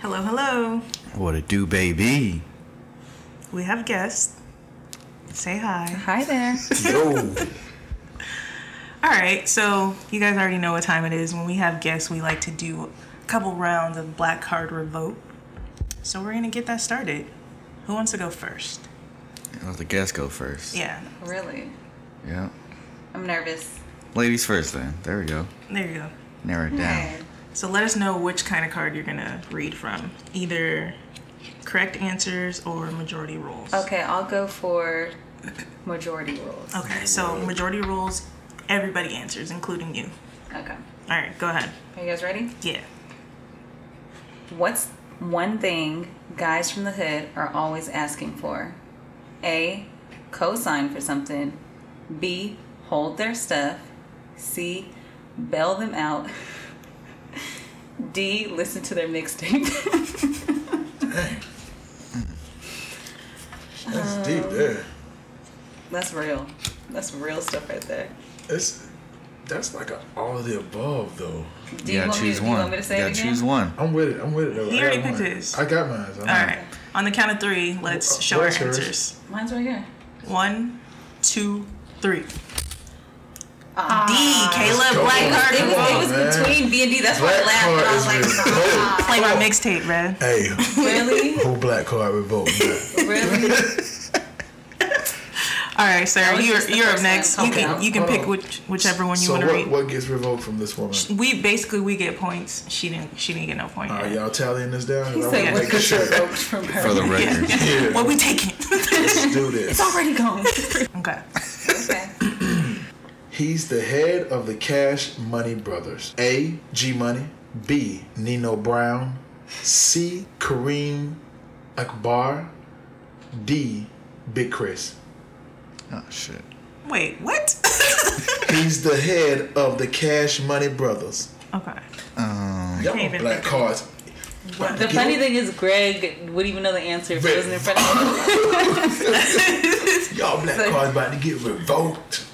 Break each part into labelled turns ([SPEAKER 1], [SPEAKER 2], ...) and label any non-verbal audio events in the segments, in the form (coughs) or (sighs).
[SPEAKER 1] Hello, hello.
[SPEAKER 2] What a do, baby?
[SPEAKER 1] We have guests. Say hi.
[SPEAKER 3] Hi there.
[SPEAKER 4] Yo, (laughs)
[SPEAKER 1] All right, so you guys already know what time it is. When we have guests, we like to do a couple rounds of black card revoke. So we're gonna get that started. Who wants to go first?
[SPEAKER 2] Let the guests go first.
[SPEAKER 1] Yeah,
[SPEAKER 3] Really?
[SPEAKER 2] Yeah.
[SPEAKER 3] I'm nervous.
[SPEAKER 2] Ladies first, then. There we go.
[SPEAKER 1] there you go.
[SPEAKER 2] Narrow it down.
[SPEAKER 3] Man.
[SPEAKER 1] So let us know which kind of card you're gonna read from. Either correct answers or majority rules.
[SPEAKER 3] Okay, I'll go for majority rules.
[SPEAKER 1] Okay, so majority rules, everybody answers, including you.
[SPEAKER 3] Okay.
[SPEAKER 1] All right, go ahead.
[SPEAKER 3] Are you guys ready?
[SPEAKER 1] Yeah.
[SPEAKER 3] What's one thing guys from the hood are always asking for? A. Co-sign for something. B. Hold their stuff. C. Bail them out. (laughs) D. Listen to their mixtape.
[SPEAKER 4] that's deep um, there.
[SPEAKER 3] That's real. That's real stuff right there.
[SPEAKER 4] It's that's like a, all of the above though.
[SPEAKER 3] Do
[SPEAKER 2] You
[SPEAKER 3] you,
[SPEAKER 2] gotta
[SPEAKER 3] want me,
[SPEAKER 2] choose
[SPEAKER 3] you
[SPEAKER 2] one.
[SPEAKER 3] want me to say
[SPEAKER 2] you gotta choose one.
[SPEAKER 4] I'm with it. I'm with it though.
[SPEAKER 1] He
[SPEAKER 4] I
[SPEAKER 1] already picked
[SPEAKER 4] mine.
[SPEAKER 1] his.
[SPEAKER 4] I got mine.
[SPEAKER 1] All right. On the count of three, let's
[SPEAKER 4] Wh-
[SPEAKER 1] show our
[SPEAKER 4] what's
[SPEAKER 1] answers.
[SPEAKER 3] Mine's right here.
[SPEAKER 1] One, two, three.
[SPEAKER 3] Ah.
[SPEAKER 1] D. Caleb
[SPEAKER 4] go.
[SPEAKER 1] Black Card
[SPEAKER 3] It was, it was
[SPEAKER 4] man.
[SPEAKER 3] between B and D. That's why I laughed. And I was like,
[SPEAKER 4] is revoked.
[SPEAKER 1] Play my mixtape, Red.
[SPEAKER 4] Hey,
[SPEAKER 3] really?
[SPEAKER 4] who black card revoked? man? (laughs)
[SPEAKER 3] Really?
[SPEAKER 1] All right, sir,
[SPEAKER 3] was
[SPEAKER 1] you're you're up next. You
[SPEAKER 4] Okay,
[SPEAKER 1] can you can
[SPEAKER 4] hold
[SPEAKER 1] pick
[SPEAKER 4] on.
[SPEAKER 1] which whichever one you
[SPEAKER 4] so
[SPEAKER 1] want to
[SPEAKER 4] what,
[SPEAKER 1] read.
[SPEAKER 4] what gets revoked from this woman?
[SPEAKER 1] We basically we get points. She didn't she didn't get no point.
[SPEAKER 4] Are
[SPEAKER 1] yet.
[SPEAKER 4] y'all tallying this down?
[SPEAKER 3] He said what
[SPEAKER 4] make
[SPEAKER 3] gets
[SPEAKER 4] sure.
[SPEAKER 3] revoked from her.
[SPEAKER 2] For the record.
[SPEAKER 4] Yeah.
[SPEAKER 1] What we taking?
[SPEAKER 4] Let's do this.
[SPEAKER 3] It's already gone. (laughs)
[SPEAKER 1] okay.
[SPEAKER 3] okay.
[SPEAKER 4] He's the head of the Cash Money Brothers. A. G Money. B. Nino Brown. C. Kareem Akbar. D. Big Chris.
[SPEAKER 2] Oh, shit.
[SPEAKER 1] Wait, what? (laughs) (laughs)
[SPEAKER 4] He's the head of the Cash Money Brothers.
[SPEAKER 1] okay.
[SPEAKER 2] Um,
[SPEAKER 4] Y'all
[SPEAKER 1] Can't
[SPEAKER 4] black
[SPEAKER 1] think of-
[SPEAKER 4] cards.
[SPEAKER 3] The funny thing is, Greg would even know the answer if it wasn't in front of him. (laughs)
[SPEAKER 4] Y'all black
[SPEAKER 3] So-
[SPEAKER 4] cards about to get revoked.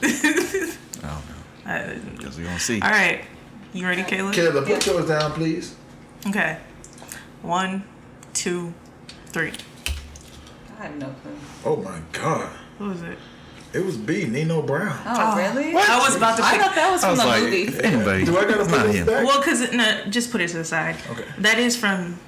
[SPEAKER 2] I don't know.
[SPEAKER 1] Uh,
[SPEAKER 2] Because we gonna see.
[SPEAKER 1] all right. You ready, Caleb?
[SPEAKER 4] Caleb, put yours down, please.
[SPEAKER 1] Okay. One, two, three.
[SPEAKER 3] I have no clue.
[SPEAKER 4] Oh my God.
[SPEAKER 1] What was it?
[SPEAKER 4] It was B. Nino Brown.
[SPEAKER 3] Oh, really?
[SPEAKER 1] I was about to
[SPEAKER 3] I
[SPEAKER 1] pick.
[SPEAKER 3] thought that was
[SPEAKER 2] I
[SPEAKER 3] from
[SPEAKER 2] was
[SPEAKER 3] the
[SPEAKER 2] like,
[SPEAKER 3] movie.
[SPEAKER 2] anybody.
[SPEAKER 4] Do I gotta
[SPEAKER 2] It's
[SPEAKER 4] put
[SPEAKER 2] not
[SPEAKER 4] this
[SPEAKER 2] him.
[SPEAKER 4] back?
[SPEAKER 1] Well, cause no, just put it to the side.
[SPEAKER 4] Okay.
[SPEAKER 1] That is from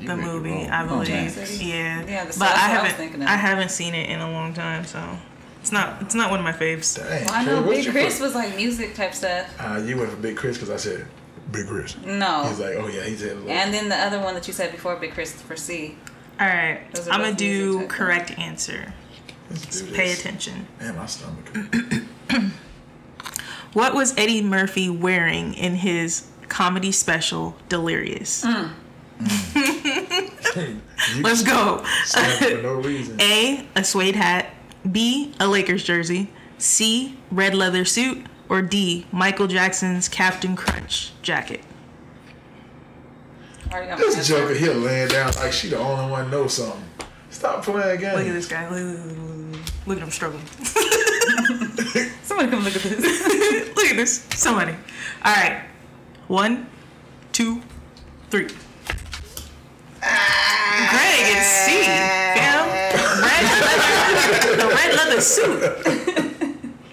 [SPEAKER 2] You
[SPEAKER 1] the
[SPEAKER 2] make it
[SPEAKER 1] movie,
[SPEAKER 2] wrong.
[SPEAKER 1] I
[SPEAKER 2] Oh,
[SPEAKER 1] believe.
[SPEAKER 3] Kansas City?
[SPEAKER 1] yeah.
[SPEAKER 3] Yeah,
[SPEAKER 1] but
[SPEAKER 3] that's- that's
[SPEAKER 1] I
[SPEAKER 3] I was
[SPEAKER 1] haven't.
[SPEAKER 3] thinking of.
[SPEAKER 1] I haven't seen it in a long time, so it's not. It's not one of my faves.
[SPEAKER 4] Dang.
[SPEAKER 3] Well, I know
[SPEAKER 4] Caleb, what'd
[SPEAKER 3] Big
[SPEAKER 4] you
[SPEAKER 3] Chris
[SPEAKER 4] put?
[SPEAKER 3] was like music type stuff.
[SPEAKER 4] Ah, you went for Big Chris because I said Big Chris.
[SPEAKER 3] No.
[SPEAKER 4] He's like, oh yeah, he's had a little.
[SPEAKER 3] And then the other one that you said before, Big Chris for C.
[SPEAKER 1] All right. I'm gonna do
[SPEAKER 3] music type
[SPEAKER 1] correct answer.
[SPEAKER 4] Let's do
[SPEAKER 1] Pay
[SPEAKER 4] this.
[SPEAKER 1] attention.
[SPEAKER 4] Man, my stomach. (coughs)
[SPEAKER 1] What was Eddie Murphy wearing in his comedy special Delirious?
[SPEAKER 3] Mm. (laughs) (laughs)
[SPEAKER 4] You
[SPEAKER 1] Let's go.
[SPEAKER 4] for no reason.
[SPEAKER 1] A. A suede hat. B. A Lakers jersey. C. Red leather suit. Or D. Michael Jackson's Captain Crunch jacket.
[SPEAKER 3] Already got my
[SPEAKER 4] This
[SPEAKER 3] answer.
[SPEAKER 4] joker here laying down like she the only one know something. Stop playing games.
[SPEAKER 1] Look at this guy. Look, look, look, look, look at him struggling. (laughs)
[SPEAKER 3] Somebody come look at this. (laughs)
[SPEAKER 1] look at this. Somebody. All right. One, two, three. Greg, it's C. Fam. Red leather, the red leather suit.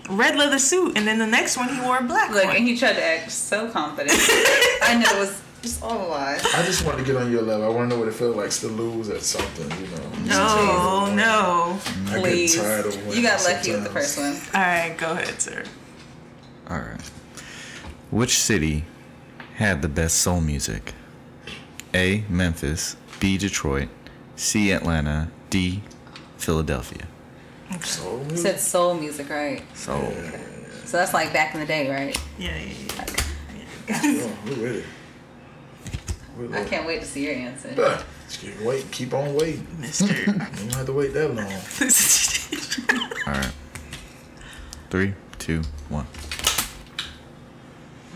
[SPEAKER 1] Red leather suit, and then the next one he wore a black
[SPEAKER 3] Look,
[SPEAKER 1] one.
[SPEAKER 3] and he tried to act so confident. I know it was just all a lie.
[SPEAKER 4] I just wanted to get on your level. I want to know what it felt like to lose at something, you know.
[SPEAKER 1] No, no.
[SPEAKER 4] I
[SPEAKER 3] Please.
[SPEAKER 4] get tired of winning
[SPEAKER 3] You got lucky with the first one.
[SPEAKER 1] All right, go ahead, sir.
[SPEAKER 2] All right. Which city had the best soul music? A. Memphis. B. Detroit. C. Atlanta. D. Philadelphia.
[SPEAKER 4] Soul
[SPEAKER 3] You
[SPEAKER 4] music?
[SPEAKER 3] said soul music, right?
[SPEAKER 2] Soul.
[SPEAKER 3] So that's like back in the day, right?
[SPEAKER 1] Yeah, yeah, yeah.
[SPEAKER 4] Oh, we're with it. We're
[SPEAKER 3] I can't wait to see your answer.
[SPEAKER 4] But, just keep wait, keep on waiting.
[SPEAKER 1] Mister.
[SPEAKER 4] You don't have to wait that long. (laughs)
[SPEAKER 2] All right. Three, two, one.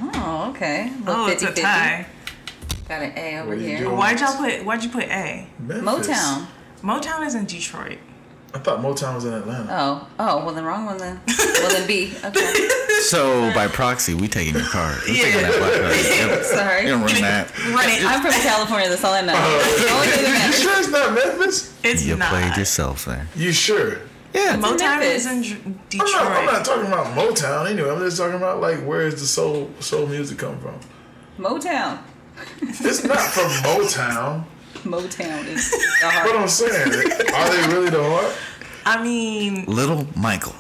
[SPEAKER 3] Oh, okay. Little
[SPEAKER 1] oh, it's a
[SPEAKER 3] 50-50.
[SPEAKER 1] tie.
[SPEAKER 3] Got an A over
[SPEAKER 4] What are you
[SPEAKER 3] here.
[SPEAKER 4] doing?
[SPEAKER 1] Why'd y'all put? Why'd you put A?
[SPEAKER 4] Memphis.
[SPEAKER 3] Motown.
[SPEAKER 1] Motown is in Detroit.
[SPEAKER 4] I thought Motown was in Atlanta.
[SPEAKER 3] Oh, oh, well then wrong one then. Well then B. Okay, (laughs)
[SPEAKER 2] So by proxy, we taking your card. We taking that black card. (laughs) Yep.
[SPEAKER 3] sorry.
[SPEAKER 2] You don't run that.
[SPEAKER 1] Run it.
[SPEAKER 3] I'm from California. That's all uh, I know. The only thing that
[SPEAKER 4] You
[SPEAKER 3] matters.
[SPEAKER 4] sure it's not Memphis?
[SPEAKER 1] It's
[SPEAKER 2] You
[SPEAKER 1] not.
[SPEAKER 2] played yourself there.
[SPEAKER 4] You sure?
[SPEAKER 2] Yeah.
[SPEAKER 1] Motown
[SPEAKER 3] Memphis.
[SPEAKER 1] is in Dr-
[SPEAKER 4] I'm
[SPEAKER 1] Detroit.
[SPEAKER 4] not, I'm not talking about Motown anyway. I'm just talking about like where is the soul soul music come from?
[SPEAKER 3] Motown.
[SPEAKER 4] It's not from Motown.
[SPEAKER 3] Motown is the
[SPEAKER 4] What. I'm saying, are they really the heart?
[SPEAKER 1] I mean,
[SPEAKER 2] Little Michael.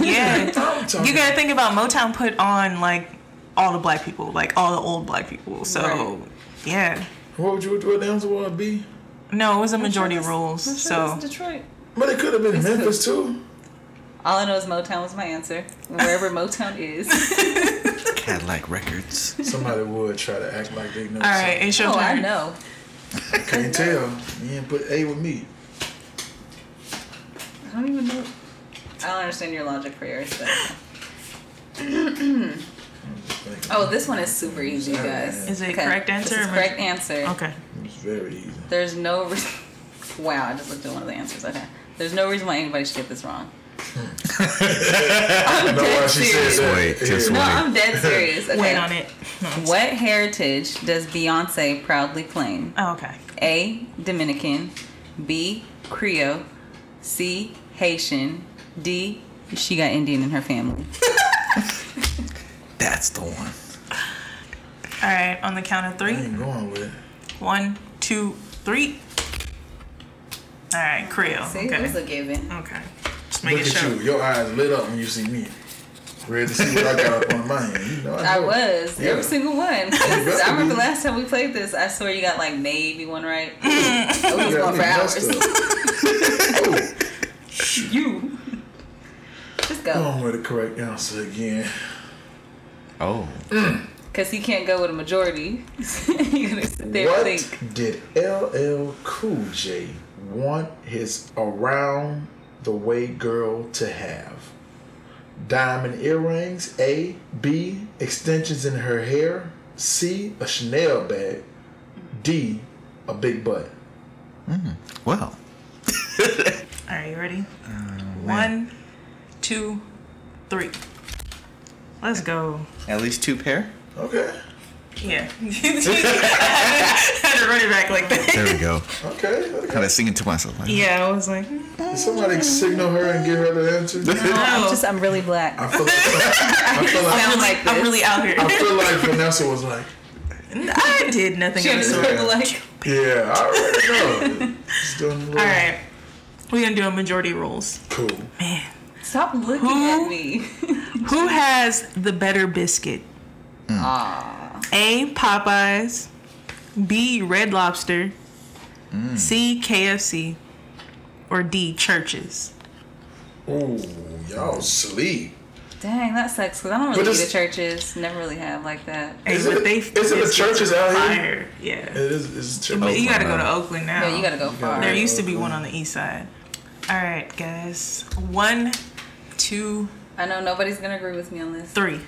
[SPEAKER 1] yeah. (laughs) You gotta think about Motown put on like all the black people, like all the old black people. So
[SPEAKER 3] Right.
[SPEAKER 1] yeah.
[SPEAKER 4] what would you what the answer would be?
[SPEAKER 1] No, it was a majority
[SPEAKER 3] I'm sure
[SPEAKER 1] rules.
[SPEAKER 3] it's-
[SPEAKER 1] So
[SPEAKER 3] I'm sure it's Detroit.
[SPEAKER 4] But it could have been
[SPEAKER 3] It's
[SPEAKER 4] Memphis too.
[SPEAKER 3] All I know is Motown was my answer. Wherever Motown is. (laughs)
[SPEAKER 2] Cadillac Records.
[SPEAKER 4] Somebody would try to act like they know.
[SPEAKER 1] all right, it's your
[SPEAKER 3] Oh, I know.
[SPEAKER 4] something. Can't tell. You didn't put A with me.
[SPEAKER 3] I don't even know. I don't understand your logic for yours. But... (clears throat) oh, this one is super easy, you guys.
[SPEAKER 1] Is it
[SPEAKER 3] Okay,
[SPEAKER 1] correct answer
[SPEAKER 3] This is correct answer.
[SPEAKER 1] Okay.
[SPEAKER 4] It's very easy.
[SPEAKER 3] There's no reason. (laughs) Wow, I just looked at one of the answers. Okay. There's no reason why anybody should get this wrong. I'm
[SPEAKER 4] know why
[SPEAKER 3] dead serious.
[SPEAKER 2] Wait, just
[SPEAKER 3] No,
[SPEAKER 2] wait.
[SPEAKER 3] I'm dead (laughs) serious. Okay.
[SPEAKER 1] Wait on it. No.
[SPEAKER 3] What heritage does Beyonce proudly claim?
[SPEAKER 1] Oh, okay.
[SPEAKER 3] A. Dominican. B. Creole. C. Haitian. D. She got Indian in her family. (laughs)
[SPEAKER 2] That's the one.
[SPEAKER 1] All right, on the count of
[SPEAKER 4] I
[SPEAKER 1] three.
[SPEAKER 4] ain't going with it.
[SPEAKER 1] One, two, three. All right, Creole.
[SPEAKER 3] See, it was
[SPEAKER 1] Okay.
[SPEAKER 3] a given.
[SPEAKER 1] Okay. Just
[SPEAKER 4] Look
[SPEAKER 1] it
[SPEAKER 4] at
[SPEAKER 1] show.
[SPEAKER 4] you. Your eyes lit up when you see me. Ready to see what I got up on my hand. You know, I,
[SPEAKER 3] I was
[SPEAKER 4] Yeah.
[SPEAKER 3] every single one. 'Cause (laughs)
[SPEAKER 4] better
[SPEAKER 3] I remember
[SPEAKER 4] be.
[SPEAKER 3] last time we played this. I swear you got like maybe one right. (laughs) it was going for hours. (laughs)
[SPEAKER 4] Oh,
[SPEAKER 3] You. Just go.
[SPEAKER 4] Oh, going with the correct answer again.
[SPEAKER 2] Oh. Mm.
[SPEAKER 3] Because he can't go with a majority. you gotta sit there
[SPEAKER 4] what
[SPEAKER 3] and think.
[SPEAKER 4] did LL Cool J want his around the way girl to have? Diamond earrings, A, B, extensions in her hair, C, a Chanel bag, D, a big butt.
[SPEAKER 2] Mm, well. (laughs)
[SPEAKER 1] All right, you ready? Uh, One, two, three. Let's go.
[SPEAKER 2] At least two pair?
[SPEAKER 4] Okay,
[SPEAKER 1] Yeah. (laughs) had to run it back like that.
[SPEAKER 2] There we go.
[SPEAKER 4] okay. okay.
[SPEAKER 2] Kind of singing to myself. Like,
[SPEAKER 1] Yeah, I was like, mm,
[SPEAKER 4] Did somebody signal her and give her the answer?
[SPEAKER 3] No, I'm just, I'm really black.
[SPEAKER 4] I feel like, I feel like, (laughs)
[SPEAKER 1] I'm,
[SPEAKER 3] like
[SPEAKER 1] I'm really out here.
[SPEAKER 4] I feel like Vanessa was like,
[SPEAKER 1] I did nothing
[SPEAKER 3] She
[SPEAKER 1] of the
[SPEAKER 3] was
[SPEAKER 1] sort.
[SPEAKER 3] like,
[SPEAKER 4] yeah, I already know. (laughs) Just doing a
[SPEAKER 1] All right, we're gonna do a majority rules.
[SPEAKER 4] Cool.
[SPEAKER 1] Man,
[SPEAKER 3] stop looking
[SPEAKER 1] Who?
[SPEAKER 3] at me.
[SPEAKER 1] who has the better biscuit?
[SPEAKER 3] Aw.
[SPEAKER 1] A. Popeyes. B. Red Lobster. Mm. C. KFC. Or D. Church's.
[SPEAKER 4] Ooh, y'all sleep.
[SPEAKER 3] Dang, that sucks because I don't really eat
[SPEAKER 4] it's-
[SPEAKER 3] at churches. Never really have like that.
[SPEAKER 1] Hey,
[SPEAKER 4] it-
[SPEAKER 1] they
[SPEAKER 4] is it the churches
[SPEAKER 1] are
[SPEAKER 4] out here?
[SPEAKER 1] fire. Yeah.
[SPEAKER 4] It is. It's
[SPEAKER 1] But you gotta go to. Oakland now.
[SPEAKER 3] Yeah, you gotta go far.
[SPEAKER 1] There used to be one on the east side. All right, guys. One, two,
[SPEAKER 3] I know nobody's gonna agree with me on this.
[SPEAKER 1] three.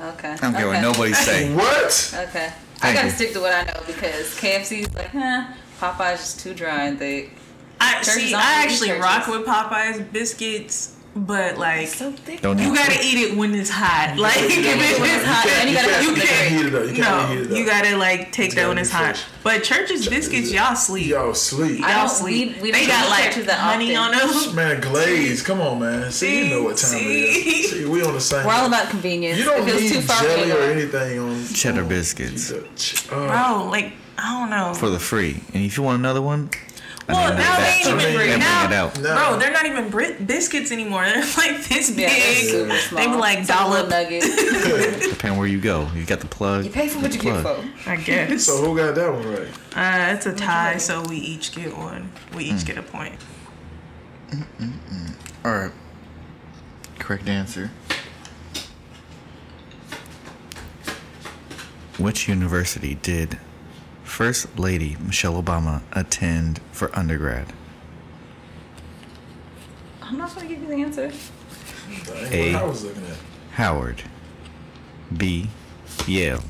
[SPEAKER 3] Okay.
[SPEAKER 2] I don't care what
[SPEAKER 3] okay.
[SPEAKER 2] nobody say. (laughs)
[SPEAKER 4] What?
[SPEAKER 3] Okay. I gotta
[SPEAKER 2] you.
[SPEAKER 3] stick to what I know because KFC's like, huh? Popeye's just too dry and thick.
[SPEAKER 1] I
[SPEAKER 3] Churches
[SPEAKER 1] see. I actually
[SPEAKER 3] churches.
[SPEAKER 1] rock with Popeyes biscuits, but like
[SPEAKER 3] So.
[SPEAKER 2] Don't
[SPEAKER 1] you gotta eat it when it's hot. Like if
[SPEAKER 3] eat it when it's hot,
[SPEAKER 1] you
[SPEAKER 3] and you gotta
[SPEAKER 1] can't- you
[SPEAKER 3] it in the
[SPEAKER 1] can't-
[SPEAKER 4] heat it up. You can't
[SPEAKER 1] no,
[SPEAKER 4] heat it up.
[SPEAKER 1] you gotta like take
[SPEAKER 4] It's
[SPEAKER 1] that when it's hot.
[SPEAKER 4] fresh.
[SPEAKER 1] But churches biscuits, y'all sleep.
[SPEAKER 4] Y'all sleep.
[SPEAKER 3] I
[SPEAKER 1] Y'all sleep.
[SPEAKER 3] we- we
[SPEAKER 1] they got like
[SPEAKER 3] churches that
[SPEAKER 1] honey
[SPEAKER 3] often.
[SPEAKER 1] on them.
[SPEAKER 4] Man, glaze. Come on, man. See, you know what time
[SPEAKER 1] See?
[SPEAKER 4] it is. See, we on the same.
[SPEAKER 3] We're all about convenience.
[SPEAKER 4] You don't
[SPEAKER 3] if
[SPEAKER 4] need
[SPEAKER 3] too far
[SPEAKER 4] jelly or anything on
[SPEAKER 2] Cheddar biscuits.
[SPEAKER 4] Uh,
[SPEAKER 1] Bro, like I don't know.
[SPEAKER 2] For the free. And if you want another one, I
[SPEAKER 1] Well, now they ain't even
[SPEAKER 4] I mean,
[SPEAKER 1] bring
[SPEAKER 2] They
[SPEAKER 1] it
[SPEAKER 2] bring
[SPEAKER 1] out.
[SPEAKER 2] it out.
[SPEAKER 4] No.
[SPEAKER 1] Bro, they're not even bri- biscuits anymore. (laughs) They're like this
[SPEAKER 3] Yeah, they're
[SPEAKER 1] big.
[SPEAKER 3] super small.
[SPEAKER 1] They be like
[SPEAKER 3] It's a little
[SPEAKER 1] dollop.
[SPEAKER 3] nugget. (laughs)
[SPEAKER 2] Depending where you go. You got the plug.
[SPEAKER 3] You pay for what you get
[SPEAKER 2] plug.
[SPEAKER 3] for.
[SPEAKER 1] I guess.
[SPEAKER 4] so who got that one right?
[SPEAKER 1] Uh, it's a tie, so we each get one. We each get a point.
[SPEAKER 2] Alright. Correct answer. Which university did First Lady Michelle Obama attend for undergrad?
[SPEAKER 3] I'm not gonna give you the answer.
[SPEAKER 2] A.
[SPEAKER 4] what I was looking at.
[SPEAKER 2] Howard. B. Yale.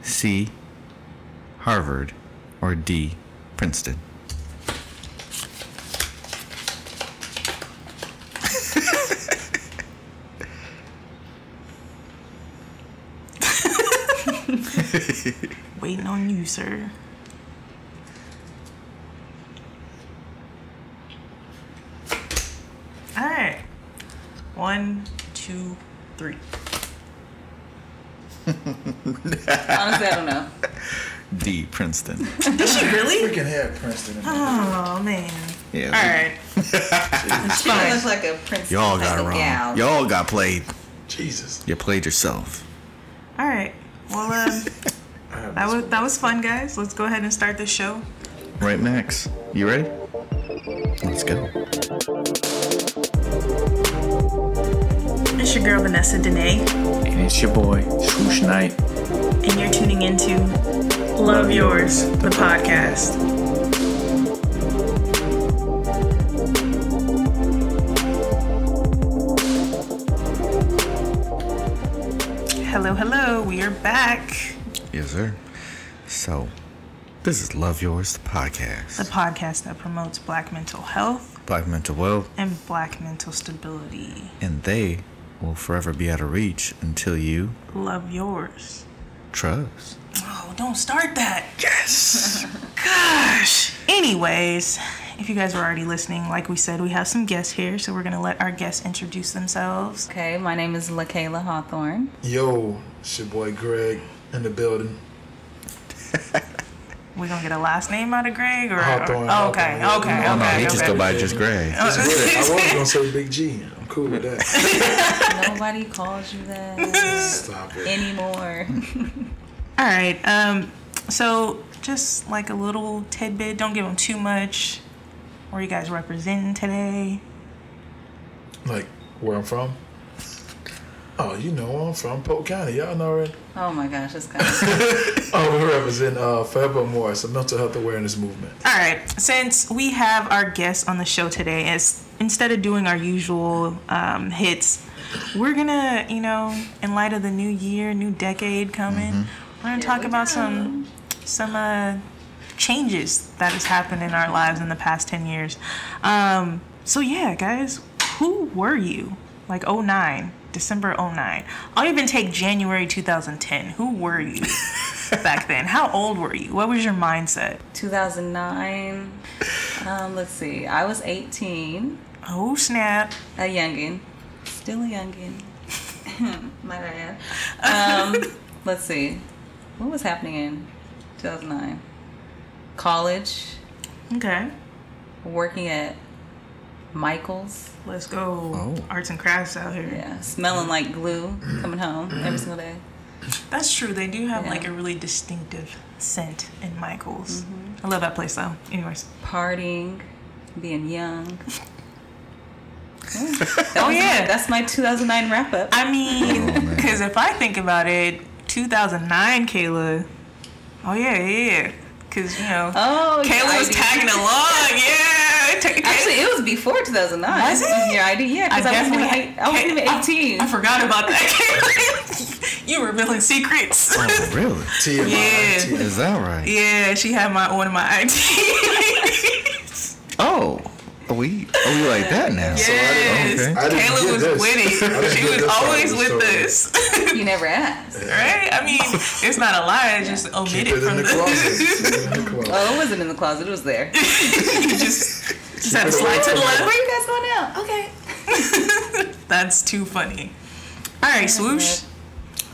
[SPEAKER 2] C. Harvard. Or D. Princeton.
[SPEAKER 1] On you, sir. All right. One, two, three. (laughs)
[SPEAKER 3] Honestly, I don't know.
[SPEAKER 2] D. Princeton.
[SPEAKER 1] Did she really?
[SPEAKER 4] Freaking had Princeton. In.
[SPEAKER 1] Oh man.
[SPEAKER 2] Yeah.
[SPEAKER 1] All right. (laughs) It's
[SPEAKER 3] She
[SPEAKER 1] fine.
[SPEAKER 3] looks like a princess.
[SPEAKER 2] Y'all got it wrong.
[SPEAKER 3] gal.
[SPEAKER 2] Y'all got played.
[SPEAKER 4] Jesus.
[SPEAKER 2] You played yourself.
[SPEAKER 1] All right. Well, um,
[SPEAKER 4] I (laughs) have (clears throat)
[SPEAKER 1] that was that was fun, guys. Let's go ahead and start the show.
[SPEAKER 2] Right, Max? You ready? Let's go.
[SPEAKER 1] It's your girl Vanessa Dene,
[SPEAKER 2] And it's your boy, Swoosh Knight.
[SPEAKER 1] and you're tuning into Love Yours, the podcast. Hello, hello. We are back.
[SPEAKER 2] Yes, sir. So, this is Love Yours, the podcast.
[SPEAKER 1] The podcast that promotes black mental health
[SPEAKER 2] Black mental wealth,
[SPEAKER 1] and black mental stability.
[SPEAKER 2] and they will forever be out of reach until you
[SPEAKER 1] Love yours.
[SPEAKER 2] trust.
[SPEAKER 1] Oh, don't start that.
[SPEAKER 2] Yes. (laughs)
[SPEAKER 1] Gosh. Anyways, if you guys were already listening, like we said, we have some guests here, so we're gonna let our guests introduce themselves.
[SPEAKER 3] Okay, my name is LaKayla Hawthorne.
[SPEAKER 4] Yo, it's your boy Greg in the building. (laughs)
[SPEAKER 1] We're gonna get a last name out of Greg, or,
[SPEAKER 4] Hawthorne,
[SPEAKER 1] oh, okay,
[SPEAKER 4] Hawthorne,
[SPEAKER 1] okay,
[SPEAKER 4] yeah.
[SPEAKER 2] oh, no,
[SPEAKER 1] okay,
[SPEAKER 2] he just
[SPEAKER 1] okay.
[SPEAKER 2] go by just Greg. (laughs)
[SPEAKER 4] I was gonna say Big G. I'm cool with that. (laughs)
[SPEAKER 3] Nobody calls you that
[SPEAKER 4] Stop it.
[SPEAKER 3] anymore.
[SPEAKER 1] All right. Um. So just like a little tidbit. Don't give them too much. Where you guys representing today?
[SPEAKER 4] Like where I'm from. Oh, you know where I'm from, Polk County. Y'all know already.
[SPEAKER 3] Oh my gosh, this guy. is- (laughs)
[SPEAKER 4] Oh, we represent uh, Forever More. It's a mental health awareness movement.
[SPEAKER 1] All right. Since we have our guests on the show today, as instead of doing our usual um, hits, we're gonna, you know, in light of the new year, new decade coming, we're gonna talk
[SPEAKER 3] we
[SPEAKER 1] about
[SPEAKER 3] go.
[SPEAKER 1] some some uh, changes that has happened in our lives in the past ten years. Um, so yeah, guys, who were you? Like 09, December 09. I'll even take January 2010. Who were you (laughs) back then? How old were you? What was your mindset?
[SPEAKER 3] 2009. Um, let's see. I was 18,
[SPEAKER 1] Oh snap!
[SPEAKER 3] a youngin, still a youngin. (laughs) My bad. Um, (laughs) let's see. What was happening in 2009? College,
[SPEAKER 1] Okay,
[SPEAKER 3] working at Michael's.
[SPEAKER 1] let's go.
[SPEAKER 2] Oh.
[SPEAKER 1] Arts and crafts out here.
[SPEAKER 3] Yeah, smelling like glue. Coming home every single day.
[SPEAKER 1] That's true. They do have
[SPEAKER 3] Yeah.
[SPEAKER 1] like a really distinctive scent in Michaels.
[SPEAKER 3] Mm-hmm.
[SPEAKER 1] I love that place though. Anyways.
[SPEAKER 3] Partying, being young. (laughs)
[SPEAKER 1] Oh yeah.
[SPEAKER 3] That's my 2009 wrap up.
[SPEAKER 1] I mean,
[SPEAKER 2] man.
[SPEAKER 1] because if I think about it, 2009, Kayla. Oh yeah, yeah, yeah. Because you know,
[SPEAKER 3] Oh,
[SPEAKER 1] Kayla was tagging along. (laughs) Yeah. Ta- Kay-
[SPEAKER 3] Actually, it was before 2009.
[SPEAKER 1] Was it?
[SPEAKER 3] Your ID, yeah,
[SPEAKER 1] I
[SPEAKER 3] because I, wasn't even, I wasn't even 18.
[SPEAKER 1] I, I forgot about that. (laughs) Kayla. you were revealing secrets.
[SPEAKER 2] Oh, really?
[SPEAKER 4] TMI.
[SPEAKER 1] Yeah.
[SPEAKER 4] TMI.
[SPEAKER 2] Is that right?
[SPEAKER 1] Yeah, she had my one of my IDs.
[SPEAKER 2] Oh, are we are we like that now?
[SPEAKER 1] yes,
[SPEAKER 2] Okay.
[SPEAKER 4] I didn't
[SPEAKER 1] Kayla was
[SPEAKER 4] this.
[SPEAKER 1] with it. She was
[SPEAKER 4] this part of
[SPEAKER 1] always with
[SPEAKER 4] story.
[SPEAKER 1] this,
[SPEAKER 3] you never asked.
[SPEAKER 1] right? I mean, it's not a lie. I just omit
[SPEAKER 4] Keep
[SPEAKER 1] it
[SPEAKER 4] it
[SPEAKER 1] from
[SPEAKER 4] in the
[SPEAKER 1] the.
[SPEAKER 4] closet. (laughs) It the closet.
[SPEAKER 3] Oh, it wasn't in the closet. It was there.
[SPEAKER 1] you (laughs) just just had to
[SPEAKER 4] it
[SPEAKER 1] slide to the left.
[SPEAKER 3] Where you guys going now? Okay. (laughs)
[SPEAKER 1] That's too funny. All right, swoosh.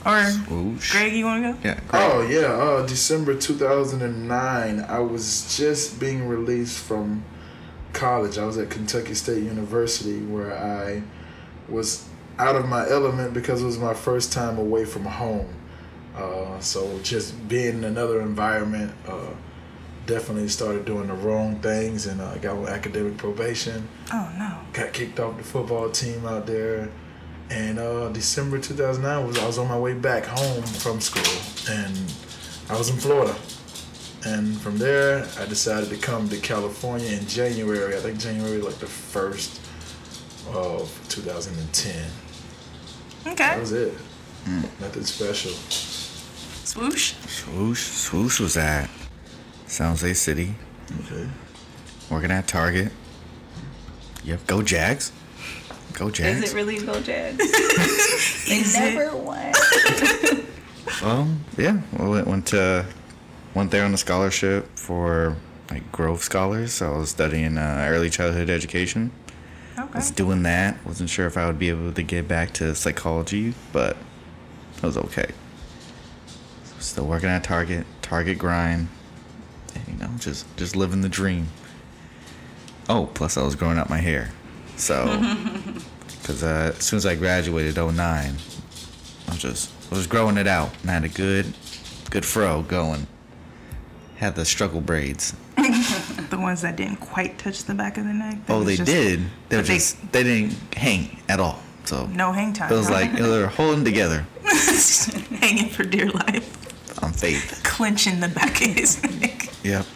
[SPEAKER 1] Or
[SPEAKER 2] Whoosh.
[SPEAKER 1] Greg, you want to go?
[SPEAKER 2] Yeah. Great.
[SPEAKER 4] Oh yeah, uh, December 2009. I was just being released from college. I was at Kentucky State University where I was out of my element because it was my first time away from home. Uh, so just being in another environment, uh, definitely started doing the wrong things and uh, got on academic probation.
[SPEAKER 1] Oh no.
[SPEAKER 4] got kicked off the football team out there. And uh, December 2009 was I was on my way back home from school, and I was in Florida. And from there, I decided to come to California in January. I think January like the first of 2010. Okay. That
[SPEAKER 1] Okay.
[SPEAKER 4] was it. Nothing special.
[SPEAKER 1] Swoosh.
[SPEAKER 2] Swoosh. Swoosh was at San Jose City,
[SPEAKER 4] Okay.
[SPEAKER 2] working at Target. Yep. Go Jags. Go Jags.
[SPEAKER 3] Is it really Go Jags? (laughs) they never won. (laughs)
[SPEAKER 2] Um. Yeah. Well, it went to went there on a scholarship for like Grove Scholars. So I was studying uh, early childhood education.
[SPEAKER 1] Okay.
[SPEAKER 2] I was doing that. Wasn't sure if I would be able to get back to psychology, but it was okay. Still working at Target, Target grind. You know, just just living the dream. Oh, plus I was growing out my hair, so (laughs) because uh, as soon as I graduated 09, I was just I was growing it out and I had a good good fro going. Had the struggle braids. (laughs)
[SPEAKER 1] the ones that didn't quite touch the back of the neck.
[SPEAKER 2] Oh, they
[SPEAKER 1] just
[SPEAKER 2] did. They were
[SPEAKER 1] but they-
[SPEAKER 2] they didn't hang at all. So
[SPEAKER 1] No hang time.
[SPEAKER 2] It was like they were holding together (laughs)
[SPEAKER 1] hanging for dear life,
[SPEAKER 2] on faith. (laughs)
[SPEAKER 1] clenching the back of his neck.
[SPEAKER 2] Yep.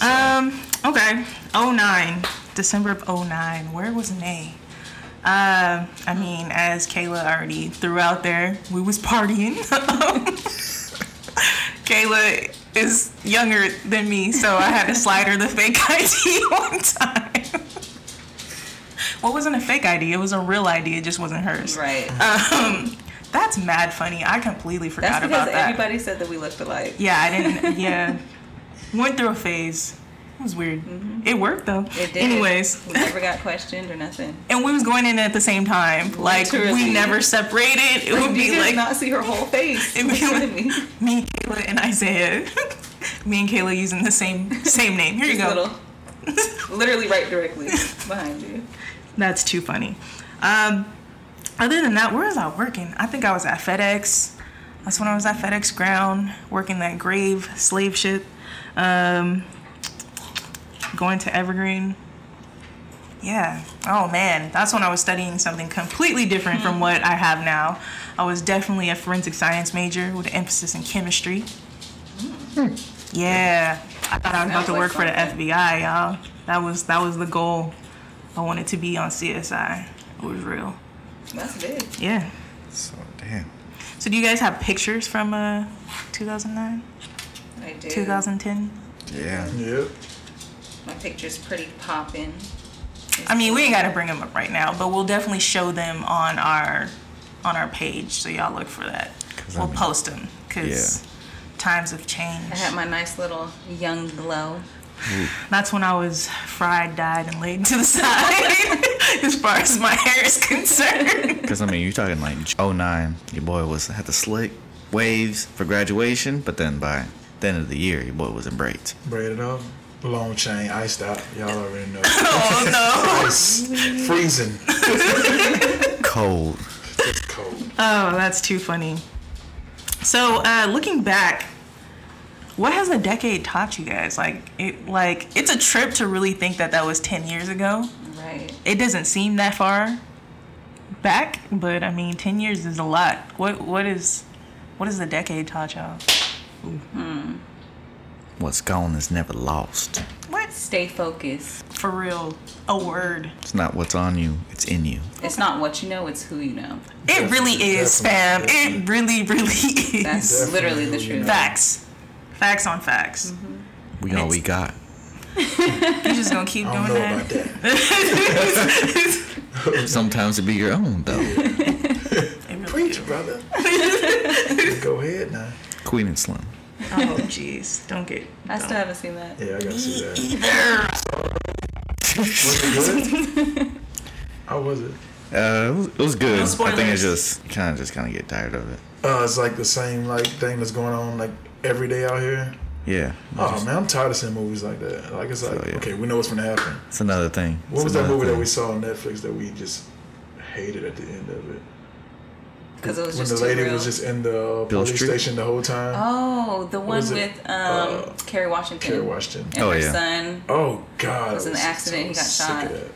[SPEAKER 1] Um. Okay. 09. December of 09. Where was Nay? Um. I mean, as Kayla already threw out there, we was partying. (laughs) Kayla is younger than me, so I had to slide her the fake (laughs) ID one time. Well, it wasn't a fake ID. It was a real ID. It just wasn't hers.
[SPEAKER 3] Right.
[SPEAKER 1] Um, that's mad funny. I completely forgot
[SPEAKER 3] because
[SPEAKER 1] about that.
[SPEAKER 3] everybody said that we looked alike.
[SPEAKER 1] Yeah, I didn't. (laughs) Yeah, went through a phase. It was weird. It worked though.
[SPEAKER 3] Mm-hmm. It did.
[SPEAKER 1] Anyways,
[SPEAKER 3] we never got questioned or nothing. (laughs)
[SPEAKER 1] and we was going in at the same time. Like we never separated. It would be like
[SPEAKER 3] not see her whole face. (laughs)
[SPEAKER 1] It'd be like-
[SPEAKER 3] me.
[SPEAKER 1] me, Kayla, and Isaiah. me and Kayla using the same same name. Here you go.
[SPEAKER 3] little, literally right directly behind you.
[SPEAKER 1] That's too funny. Um, other than that, where was I working? I think I was at FedEx. That's when I was at FedEx Ground working that grave slave ship. Um, going to Evergreen. Yeah. Oh man, that's when I was studying something completely different from what I have now. I was definitely a forensic science major with an emphasis in chemistry. Yeah, I thought I was about to work for the. FBI, y'all. That was that was the goal. I wanted to be on CSI. It was real.
[SPEAKER 3] That's big.
[SPEAKER 1] Yeah.
[SPEAKER 2] So damn.
[SPEAKER 1] So do you guys have pictures from uh 2009,
[SPEAKER 3] I do.
[SPEAKER 1] 2010?
[SPEAKER 2] Yeah.
[SPEAKER 4] Yep.
[SPEAKER 3] My picture's pretty popping.
[SPEAKER 1] I mean, we ain't got to bring them up right now, but we'll definitely show them on our on our page, so y'all look for that.
[SPEAKER 2] 'Cause I
[SPEAKER 1] We'll
[SPEAKER 2] mean-
[SPEAKER 1] post them because times have changed.
[SPEAKER 3] I had my nice little young glow.
[SPEAKER 1] That's when I was fried, dyed, and laid to the (laughs) side, (laughs) as far as my hair is concerned. (laughs)
[SPEAKER 2] Because I mean, you're talking like 09. Your boy was had the slick waves for graduation, but then by the end of the year, your boy was in braids.
[SPEAKER 4] Braided up. Long chain, iced out. Y'all already know.
[SPEAKER 1] oh no!
[SPEAKER 4] Ice. Freezing.
[SPEAKER 2] Cold.
[SPEAKER 4] It's cold.
[SPEAKER 1] Oh, that's too funny. So, uh, looking back, what has the decade taught you guys? Like, it, like it's a trip to really think that that was ten years ago.
[SPEAKER 3] Right.
[SPEAKER 1] It doesn't seem that far back, but I mean, ten years is a lot. What what is what has the decade taught y'all? Hmm.
[SPEAKER 2] What's gone is never lost.
[SPEAKER 1] What
[SPEAKER 3] Stay focused.
[SPEAKER 1] for real? A word.
[SPEAKER 2] It's not what's on you, it's in you.
[SPEAKER 3] It's not what you know, it's who you know.
[SPEAKER 1] It really is, fam.
[SPEAKER 4] Definitely,
[SPEAKER 1] It really, really is.
[SPEAKER 3] That's
[SPEAKER 4] Definitely
[SPEAKER 3] literally the truth.
[SPEAKER 4] know.
[SPEAKER 1] facts. Facts on facts.
[SPEAKER 2] We
[SPEAKER 1] And
[SPEAKER 2] all we got. (laughs)
[SPEAKER 1] You just gonna keep
[SPEAKER 4] I don't
[SPEAKER 1] doing
[SPEAKER 4] know
[SPEAKER 1] that?
[SPEAKER 4] about that. (laughs)
[SPEAKER 2] Sometimes it be your own though. (laughs)
[SPEAKER 1] It really
[SPEAKER 4] Preach, brother. Go ahead now.
[SPEAKER 2] Queen and Slim.
[SPEAKER 1] Oh, jeez. Don't get.
[SPEAKER 3] I still haven't seen that.
[SPEAKER 4] Yeah, I gotta see that.
[SPEAKER 1] Either.
[SPEAKER 4] Was it good? How was it?
[SPEAKER 2] Uh, it was, it was good.
[SPEAKER 1] No
[SPEAKER 2] I think
[SPEAKER 1] spoilers.
[SPEAKER 2] it's just kind of just kind of get tired of it.
[SPEAKER 4] Uh, it's like the same like thing that's going on like every day out here.
[SPEAKER 2] Yeah.
[SPEAKER 4] Oh man, I'm tired of seeing movies like that. Like it's like
[SPEAKER 2] So, yeah.
[SPEAKER 4] okay, we know what's gonna happen.
[SPEAKER 2] It's another thing.
[SPEAKER 4] What
[SPEAKER 2] It's
[SPEAKER 4] was that
[SPEAKER 2] another
[SPEAKER 4] movie that we saw on Netflix that we just hated at the end of it?
[SPEAKER 3] Because it was
[SPEAKER 4] when
[SPEAKER 3] just
[SPEAKER 4] the
[SPEAKER 3] too
[SPEAKER 4] lady
[SPEAKER 3] real.
[SPEAKER 4] was just in the uh,
[SPEAKER 2] Bill
[SPEAKER 4] police
[SPEAKER 2] Street?
[SPEAKER 4] station the whole time.
[SPEAKER 3] Oh, the one with um,
[SPEAKER 4] Uh,
[SPEAKER 3] Kerry Washington.
[SPEAKER 4] Kerry Washington.
[SPEAKER 3] And
[SPEAKER 2] Oh,
[SPEAKER 3] her
[SPEAKER 2] yeah.
[SPEAKER 3] son.
[SPEAKER 4] Oh God!
[SPEAKER 3] It was
[SPEAKER 4] I
[SPEAKER 3] in an accident, he got
[SPEAKER 4] sick
[SPEAKER 3] shot.
[SPEAKER 4] of that.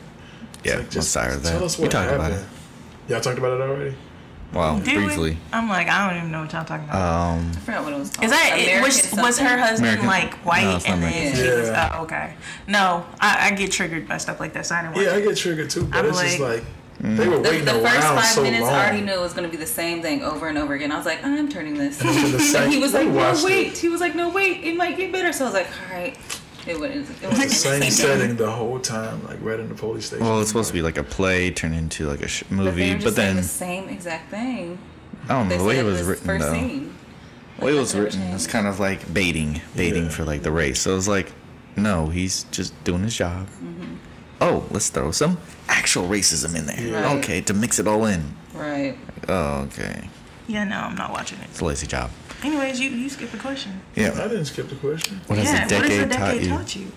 [SPEAKER 2] Yeah,
[SPEAKER 4] Like,
[SPEAKER 2] I'm tired of that.
[SPEAKER 4] Tell us
[SPEAKER 2] we talked
[SPEAKER 4] happened.
[SPEAKER 2] about it.
[SPEAKER 4] Y'all talked about it already.
[SPEAKER 2] Wow,
[SPEAKER 1] Did
[SPEAKER 2] briefly.
[SPEAKER 1] we? I'm like, I don't even know what y'all talking about.
[SPEAKER 2] Um,
[SPEAKER 3] I forgot what it was called.
[SPEAKER 1] Is that it,
[SPEAKER 3] American
[SPEAKER 1] was, was her husband
[SPEAKER 2] American-
[SPEAKER 1] like white
[SPEAKER 2] No, it's not
[SPEAKER 1] and then
[SPEAKER 2] American.
[SPEAKER 1] she was
[SPEAKER 4] Yeah.
[SPEAKER 1] oh, okay. No, I, I get triggered by stuff like that. So I didn't watch
[SPEAKER 4] Yeah, I get triggered too, but
[SPEAKER 1] I'm
[SPEAKER 4] it's just
[SPEAKER 1] like-
[SPEAKER 4] like they were
[SPEAKER 3] The,
[SPEAKER 4] waiting
[SPEAKER 3] the first
[SPEAKER 4] around
[SPEAKER 3] five
[SPEAKER 4] so
[SPEAKER 3] minutes,
[SPEAKER 4] long.
[SPEAKER 3] I already knew it was going to be the same thing over and over again. I was like, I'm turning this.
[SPEAKER 4] And it's been the (laughs)
[SPEAKER 3] But
[SPEAKER 4] same-
[SPEAKER 3] he was like, no, wait.
[SPEAKER 4] it.
[SPEAKER 3] He was like, no, wait. It might get better. So I was like, all right. It wouldn't. It
[SPEAKER 4] It's the
[SPEAKER 3] was
[SPEAKER 4] same
[SPEAKER 1] Same
[SPEAKER 4] setting the whole time, like right in the police station.
[SPEAKER 2] well, it's supposed to be like a play turned into like a sh- movie,
[SPEAKER 3] were
[SPEAKER 2] but,
[SPEAKER 3] just saying
[SPEAKER 2] then
[SPEAKER 3] the same exact thing.
[SPEAKER 2] I don't know the way it was written
[SPEAKER 3] first
[SPEAKER 2] though.
[SPEAKER 3] scene.
[SPEAKER 2] Well, it was written. It's kind of like baiting, baiting
[SPEAKER 4] Yeah.
[SPEAKER 2] for like the race. So it was like, no, he's just doing his job.
[SPEAKER 3] Mm-hmm.
[SPEAKER 2] Oh, let's throw some actual racism in there.
[SPEAKER 3] Yeah. Right.
[SPEAKER 2] Okay, to mix it all in.
[SPEAKER 3] Right.
[SPEAKER 2] Oh, okay.
[SPEAKER 1] Yeah, no, I'm not watching it.
[SPEAKER 2] It's a lazy job.
[SPEAKER 1] Anyways, you you skipped the question. Yeah.
[SPEAKER 4] I
[SPEAKER 2] Yeah.
[SPEAKER 4] didn't skip the question.
[SPEAKER 2] What has
[SPEAKER 1] yeah,
[SPEAKER 2] the
[SPEAKER 1] what has
[SPEAKER 2] decade,
[SPEAKER 1] the decade
[SPEAKER 2] taught
[SPEAKER 1] taught
[SPEAKER 2] you?
[SPEAKER 1] you?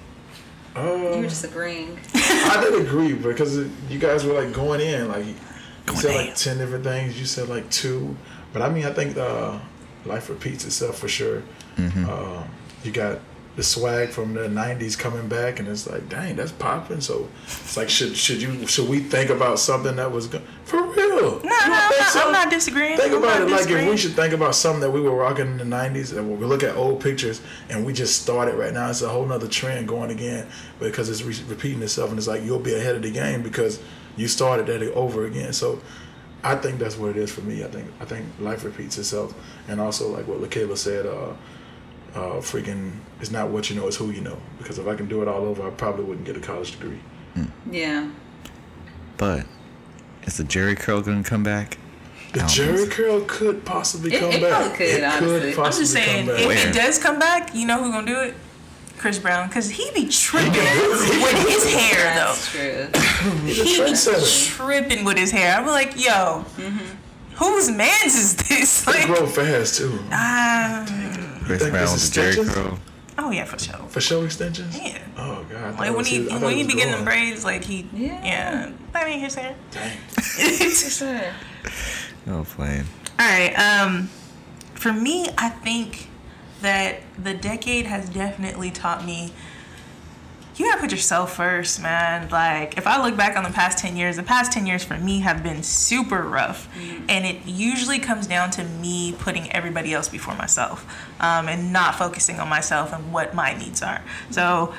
[SPEAKER 4] Uh,
[SPEAKER 3] You were just agreeing. (laughs)
[SPEAKER 4] I did agree because it- you guys were like going in, like you said
[SPEAKER 2] in.
[SPEAKER 4] like ten different things. You said like two, but I mean I think uh, life repeats itself for sure.
[SPEAKER 2] Mm-hmm.
[SPEAKER 4] Uh, you got the swag from the '90s coming back, and it's like, dang, that's popping. So it's like, should should you should we think about something that was go- for real?
[SPEAKER 1] No, no, I'm not, I'm not disagreeing.
[SPEAKER 4] Think
[SPEAKER 1] I'm
[SPEAKER 4] about it like if we should think about something that we were rocking in the '90s, and when we look at old pictures, and we just started right now, it's a whole nother trend going again because it's re- repeating itself, and it's like you'll be ahead of the game because you started that over again. So, I think that's what it is for me. I think I think life repeats itself, and also like what LaKayla said, uh, uh, freaking, it's not what you know, it's who you know. Because if I can do it all over, I probably wouldn't get a college degree.
[SPEAKER 3] Yeah.
[SPEAKER 2] But is the Jheri curl gonna come back?
[SPEAKER 4] The Jerry
[SPEAKER 2] think
[SPEAKER 4] curl could possibly
[SPEAKER 3] It-
[SPEAKER 4] come
[SPEAKER 3] it
[SPEAKER 4] back.
[SPEAKER 3] probably could, honestly. I'm
[SPEAKER 1] I'm just saying, if
[SPEAKER 4] back.
[SPEAKER 2] Where?
[SPEAKER 1] it does come back, you know who's gonna do it? Chris Brown, because he be tripping with his hair though.
[SPEAKER 3] That's true.
[SPEAKER 1] He be tripping with his hair. I'm like, yo, whose man's is this?
[SPEAKER 4] They
[SPEAKER 1] Like,
[SPEAKER 4] grow fast too.
[SPEAKER 1] ah,
[SPEAKER 2] Chris
[SPEAKER 4] think
[SPEAKER 2] Brown with
[SPEAKER 4] is
[SPEAKER 2] the
[SPEAKER 4] Jheri
[SPEAKER 2] curl.
[SPEAKER 1] Oh yeah, for sure.
[SPEAKER 4] For show extensions?
[SPEAKER 1] Yeah.
[SPEAKER 4] Oh god.
[SPEAKER 1] Like when he
[SPEAKER 4] his-
[SPEAKER 1] when he
[SPEAKER 4] was
[SPEAKER 1] be getting them braids, like he
[SPEAKER 3] Yeah.
[SPEAKER 1] yeah, that ain't his hair.
[SPEAKER 4] Dang.
[SPEAKER 3] For (laughs) sure.
[SPEAKER 2] Oh, playing.
[SPEAKER 1] All right. Um, for me, I think that the decade has definitely taught me you gotta put yourself first, man. Like, if I look back on the past 10 years, the past 10 years for me have been super rough. And it usually comes down to me putting everybody else before myself um, and not focusing on myself and what my needs are. So,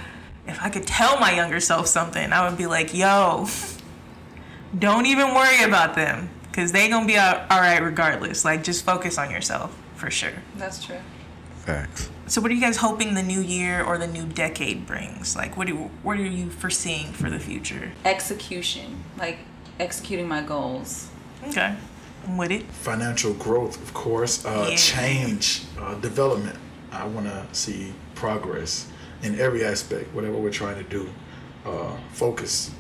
[SPEAKER 1] if I could tell my younger self something, I would be like, yo, (laughs) don't even worry about them because they gonna be all, all right regardless like just focus on yourself for sure
[SPEAKER 3] That's true.
[SPEAKER 2] Facts.
[SPEAKER 1] So what are you guys hoping the new year or the new decade brings like what do what are you foreseeing for the future
[SPEAKER 3] Execution. Like executing my goals.
[SPEAKER 1] okay I'm with it
[SPEAKER 4] Financial growth, of course. Uh,
[SPEAKER 1] Yeah.
[SPEAKER 4] Change, uh, development. I want to see progress in every aspect, whatever we're trying to do. Uh, focus.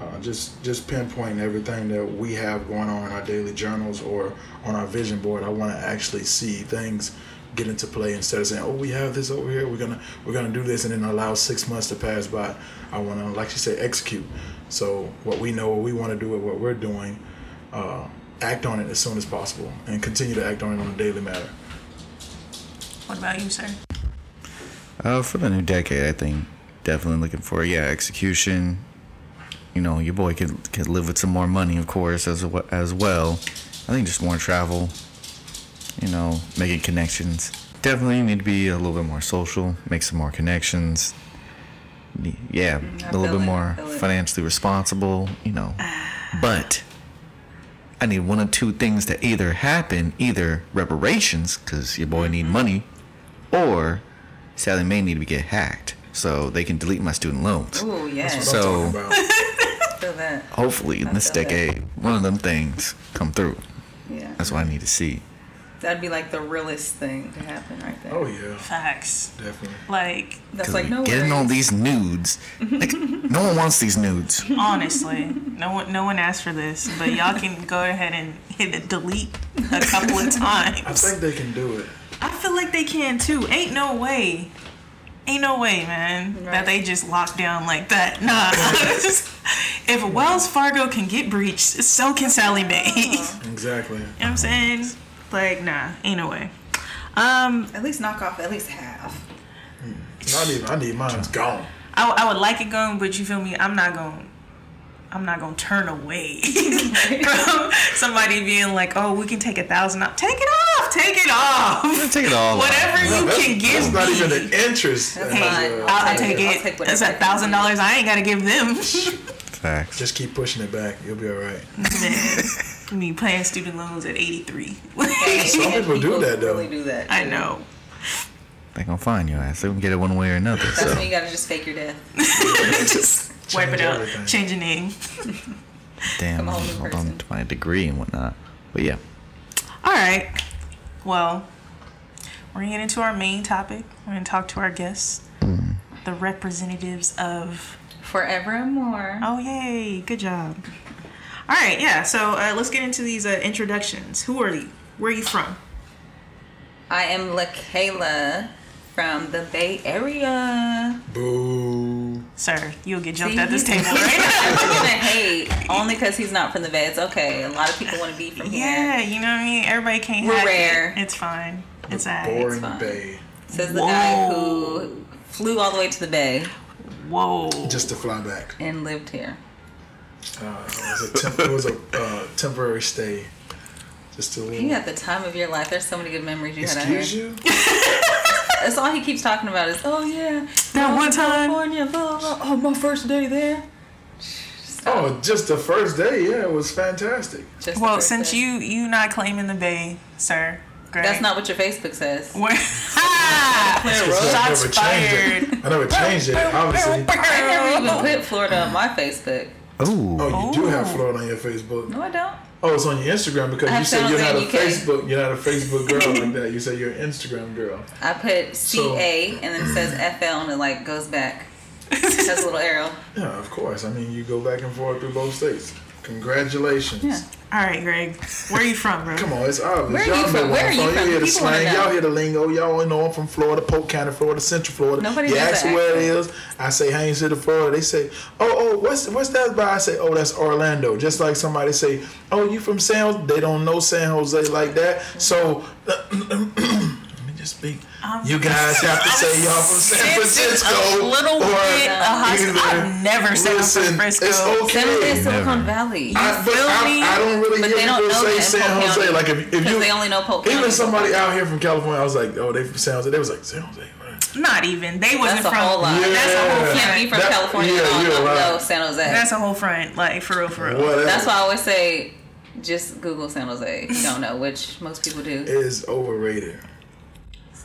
[SPEAKER 4] Uh, just just pinpointing everything that we have going on in our daily journals or on our vision board. I want to actually see things get into play instead of saying, "Oh, we have this over here. We're gonna we're gonna do this," and then allow six months to pass by. I want to, like you say, execute. So what we know, what we want to do, and what we're doing, uh, act on it as soon as possible, and continue to act on it on a daily matter.
[SPEAKER 1] what about you sir
[SPEAKER 2] Uh, for the new decade, I think definitely looking for yeah execution. You know, your boy could could live with some more money, of course, as we- as well. I think just more travel. You know, making connections. Definitely need to be a little bit more social, make some more connections. Yeah,
[SPEAKER 3] I
[SPEAKER 2] a little bit
[SPEAKER 3] it,
[SPEAKER 2] more
[SPEAKER 3] I feel it.
[SPEAKER 2] financially responsible. You know, but I need one of two things to either happen: either reparations, because your boy need
[SPEAKER 3] Mm-hmm.
[SPEAKER 2] money, or Sallie Mae need to get hacked so they can delete my student loans.
[SPEAKER 3] Ooh, yeah.
[SPEAKER 2] So-
[SPEAKER 4] what I'm talking about. (laughs)
[SPEAKER 3] feel that.
[SPEAKER 2] Hopefully, in this
[SPEAKER 3] feel that.
[SPEAKER 2] decade, one of them things come through.
[SPEAKER 3] Yeah.
[SPEAKER 2] That's what I need to see.
[SPEAKER 3] That'd be like the realest thing to happen right there.
[SPEAKER 4] Oh yeah,
[SPEAKER 1] facts
[SPEAKER 4] definitely.
[SPEAKER 1] like
[SPEAKER 3] That's
[SPEAKER 2] 'Cause
[SPEAKER 3] like no
[SPEAKER 2] getting all
[SPEAKER 3] worries.
[SPEAKER 2] these nudes, like, (laughs) no one wants these nudes.
[SPEAKER 1] honestly no one no one asked for this but y'all can go ahead and hit the delete a couple of (laughs) times
[SPEAKER 4] I think they can do it.
[SPEAKER 1] I feel like they can too. Ain't no way. Ain't no way, man,
[SPEAKER 3] Right.
[SPEAKER 1] that they just lock down like that. Nah. (laughs) if Wells Fargo can get breached, so can Sallie Mae. Exactly. You know what I'm saying? Like, nah, ain't no way. Um,
[SPEAKER 3] At least knock off at least half.
[SPEAKER 4] I need I need mine's gone.
[SPEAKER 1] I, I would like it gone, but you feel me? I'm not going. I'm not gonna turn away (laughs) from somebody being like, "Oh, we can take a thousand off." Take it off. Take it off.
[SPEAKER 2] Take it off.
[SPEAKER 1] Whatever you
[SPEAKER 4] That's,
[SPEAKER 1] can give
[SPEAKER 4] that's not even an interest.
[SPEAKER 3] That's
[SPEAKER 4] And,
[SPEAKER 3] fine.
[SPEAKER 1] I'll, I'll
[SPEAKER 3] take
[SPEAKER 1] take
[SPEAKER 3] it. I'll
[SPEAKER 1] it.
[SPEAKER 3] take whatever
[SPEAKER 1] It's
[SPEAKER 3] I
[SPEAKER 1] a
[SPEAKER 3] can
[SPEAKER 1] thousand dollars. I ain't gotta give them. (laughs)
[SPEAKER 2] Facts.
[SPEAKER 4] just keep pushing it back. You'll be all right.
[SPEAKER 1] Man, me paying student loans at 83.
[SPEAKER 4] Some (laughs) people do that, though.
[SPEAKER 3] Really do that.
[SPEAKER 1] I know.
[SPEAKER 2] They gonna find your ass. They gonna get it one way or another.
[SPEAKER 3] That's
[SPEAKER 2] So
[SPEAKER 3] when you gotta just fake your death. (laughs)
[SPEAKER 1] Just wipe it out.
[SPEAKER 4] everything.
[SPEAKER 1] Change your name. (laughs)
[SPEAKER 2] damn,
[SPEAKER 3] Come on, new
[SPEAKER 2] hold on to my degree and whatnot. But yeah,
[SPEAKER 1] All right. Well, we're gonna get into our main topic. We're gonna talk to our guests, mm. the representatives of.
[SPEAKER 3] Forevermore.
[SPEAKER 1] Oh yay! Good job. All right, yeah. So uh, let's get into these uh, introductions. Who are you? Where are you from?
[SPEAKER 3] I am LaKayla from the Bay Area.
[SPEAKER 4] Boo.
[SPEAKER 1] Sir, you'll get jumped
[SPEAKER 3] See,
[SPEAKER 1] at this
[SPEAKER 3] he's-
[SPEAKER 1] table, right? (laughs)
[SPEAKER 3] I'm gonna (laughs) hate only because he's not from the Bay. It's okay. A lot of people want to be from
[SPEAKER 1] yeah,
[SPEAKER 3] here.
[SPEAKER 1] Yeah, you know what I mean. Everybody can't.
[SPEAKER 3] We're
[SPEAKER 1] hack it.
[SPEAKER 3] rare.
[SPEAKER 1] It's fine. It's alright.
[SPEAKER 4] Boring
[SPEAKER 3] fine.
[SPEAKER 4] bay.
[SPEAKER 3] Says the guy who flew all the way to the Bay
[SPEAKER 1] Whoa.
[SPEAKER 4] Just to fly back.
[SPEAKER 3] and lived here.
[SPEAKER 4] Uh, it was a, temp- it was a uh, temporary stay. Just to
[SPEAKER 3] You had the time of your life. There's so many good memories you had out
[SPEAKER 4] excuse you. (laughs)
[SPEAKER 3] That's all he keeps talking about is, oh yeah,
[SPEAKER 1] That one time.
[SPEAKER 3] California, blah, blah, blah. Oh, my first day there.
[SPEAKER 4] Oh, just the first day. Yeah, it was fantastic.
[SPEAKER 3] Just
[SPEAKER 1] Well, since
[SPEAKER 3] day.
[SPEAKER 1] you you not claiming the bay, sir. Greg.
[SPEAKER 3] That's not what your Facebook says.
[SPEAKER 1] Where, ha!
[SPEAKER 4] Because I
[SPEAKER 1] Shots
[SPEAKER 4] never changed
[SPEAKER 1] fired.
[SPEAKER 4] it. I never changed it. Obviously.
[SPEAKER 3] I never even put Florida on my Facebook.
[SPEAKER 2] Oh,
[SPEAKER 4] Oh, you do have. Florida on your Facebook.
[SPEAKER 3] No, I don't.
[SPEAKER 4] Oh, it's on your Instagram because
[SPEAKER 3] I
[SPEAKER 4] you said you're not a
[SPEAKER 3] UK.
[SPEAKER 4] Facebook. You're not a Facebook girl like that. You said you're an Instagram girl.
[SPEAKER 3] I put
[SPEAKER 4] So-
[SPEAKER 3] CA and then it says FL and it like goes back. It has a little arrow.
[SPEAKER 4] Yeah, of course. I mean, you go back and forth through both states. Congratulations.
[SPEAKER 3] Yeah.
[SPEAKER 1] All right, Greg. Where are you from, bro?
[SPEAKER 4] Come on, it's obvious.
[SPEAKER 3] Where are
[SPEAKER 4] y'all
[SPEAKER 3] you from?
[SPEAKER 4] where
[SPEAKER 3] are you
[SPEAKER 4] from. You hear the slang. Y'all hear the lingo. Y'all know I'm from Florida, Polk County, Florida, Central Florida.
[SPEAKER 3] Nobody
[SPEAKER 4] you ask me where it is. I say Haines City, Florida. They say, oh, oh, what's what's that by? I say, oh, that's Orlando. Just like somebody say, oh, you from San Jose? They don't know San Jose like that. So (clears throat) just speak.
[SPEAKER 1] Um,
[SPEAKER 4] you guys (laughs) have to say y'all from San
[SPEAKER 1] It's just
[SPEAKER 4] Francisco
[SPEAKER 1] a little
[SPEAKER 4] or
[SPEAKER 1] bit of hostility. I've never said I'm from Frisco.
[SPEAKER 4] It's okay.
[SPEAKER 3] San Jose, Silicon
[SPEAKER 2] Never.
[SPEAKER 3] Valley.
[SPEAKER 4] I, but
[SPEAKER 1] feel me?
[SPEAKER 4] I, I don't really
[SPEAKER 3] But
[SPEAKER 4] hear
[SPEAKER 3] they don't
[SPEAKER 4] people
[SPEAKER 3] know
[SPEAKER 4] say
[SPEAKER 3] that
[SPEAKER 4] San
[SPEAKER 3] Polk
[SPEAKER 4] Jose.
[SPEAKER 3] County.
[SPEAKER 4] Like if, if you
[SPEAKER 3] they only know Polk County.
[SPEAKER 4] even somebody out here from California, I was like, oh, they from San Jose. They was like San Jose. right?
[SPEAKER 1] Not even. They wasn't
[SPEAKER 3] That's a
[SPEAKER 1] from.
[SPEAKER 3] whole lot.
[SPEAKER 4] Yeah.
[SPEAKER 1] That's a whole
[SPEAKER 3] You
[SPEAKER 1] front.
[SPEAKER 3] can't be from
[SPEAKER 4] That-
[SPEAKER 3] California
[SPEAKER 4] yeah,
[SPEAKER 3] and all know,
[SPEAKER 4] right.
[SPEAKER 3] know San Jose.
[SPEAKER 1] That's a whole front. Like for real, for real.
[SPEAKER 4] Whatever.
[SPEAKER 3] That's why I always say, just Google San Jose you don't know, which most people do.
[SPEAKER 4] It is overrated.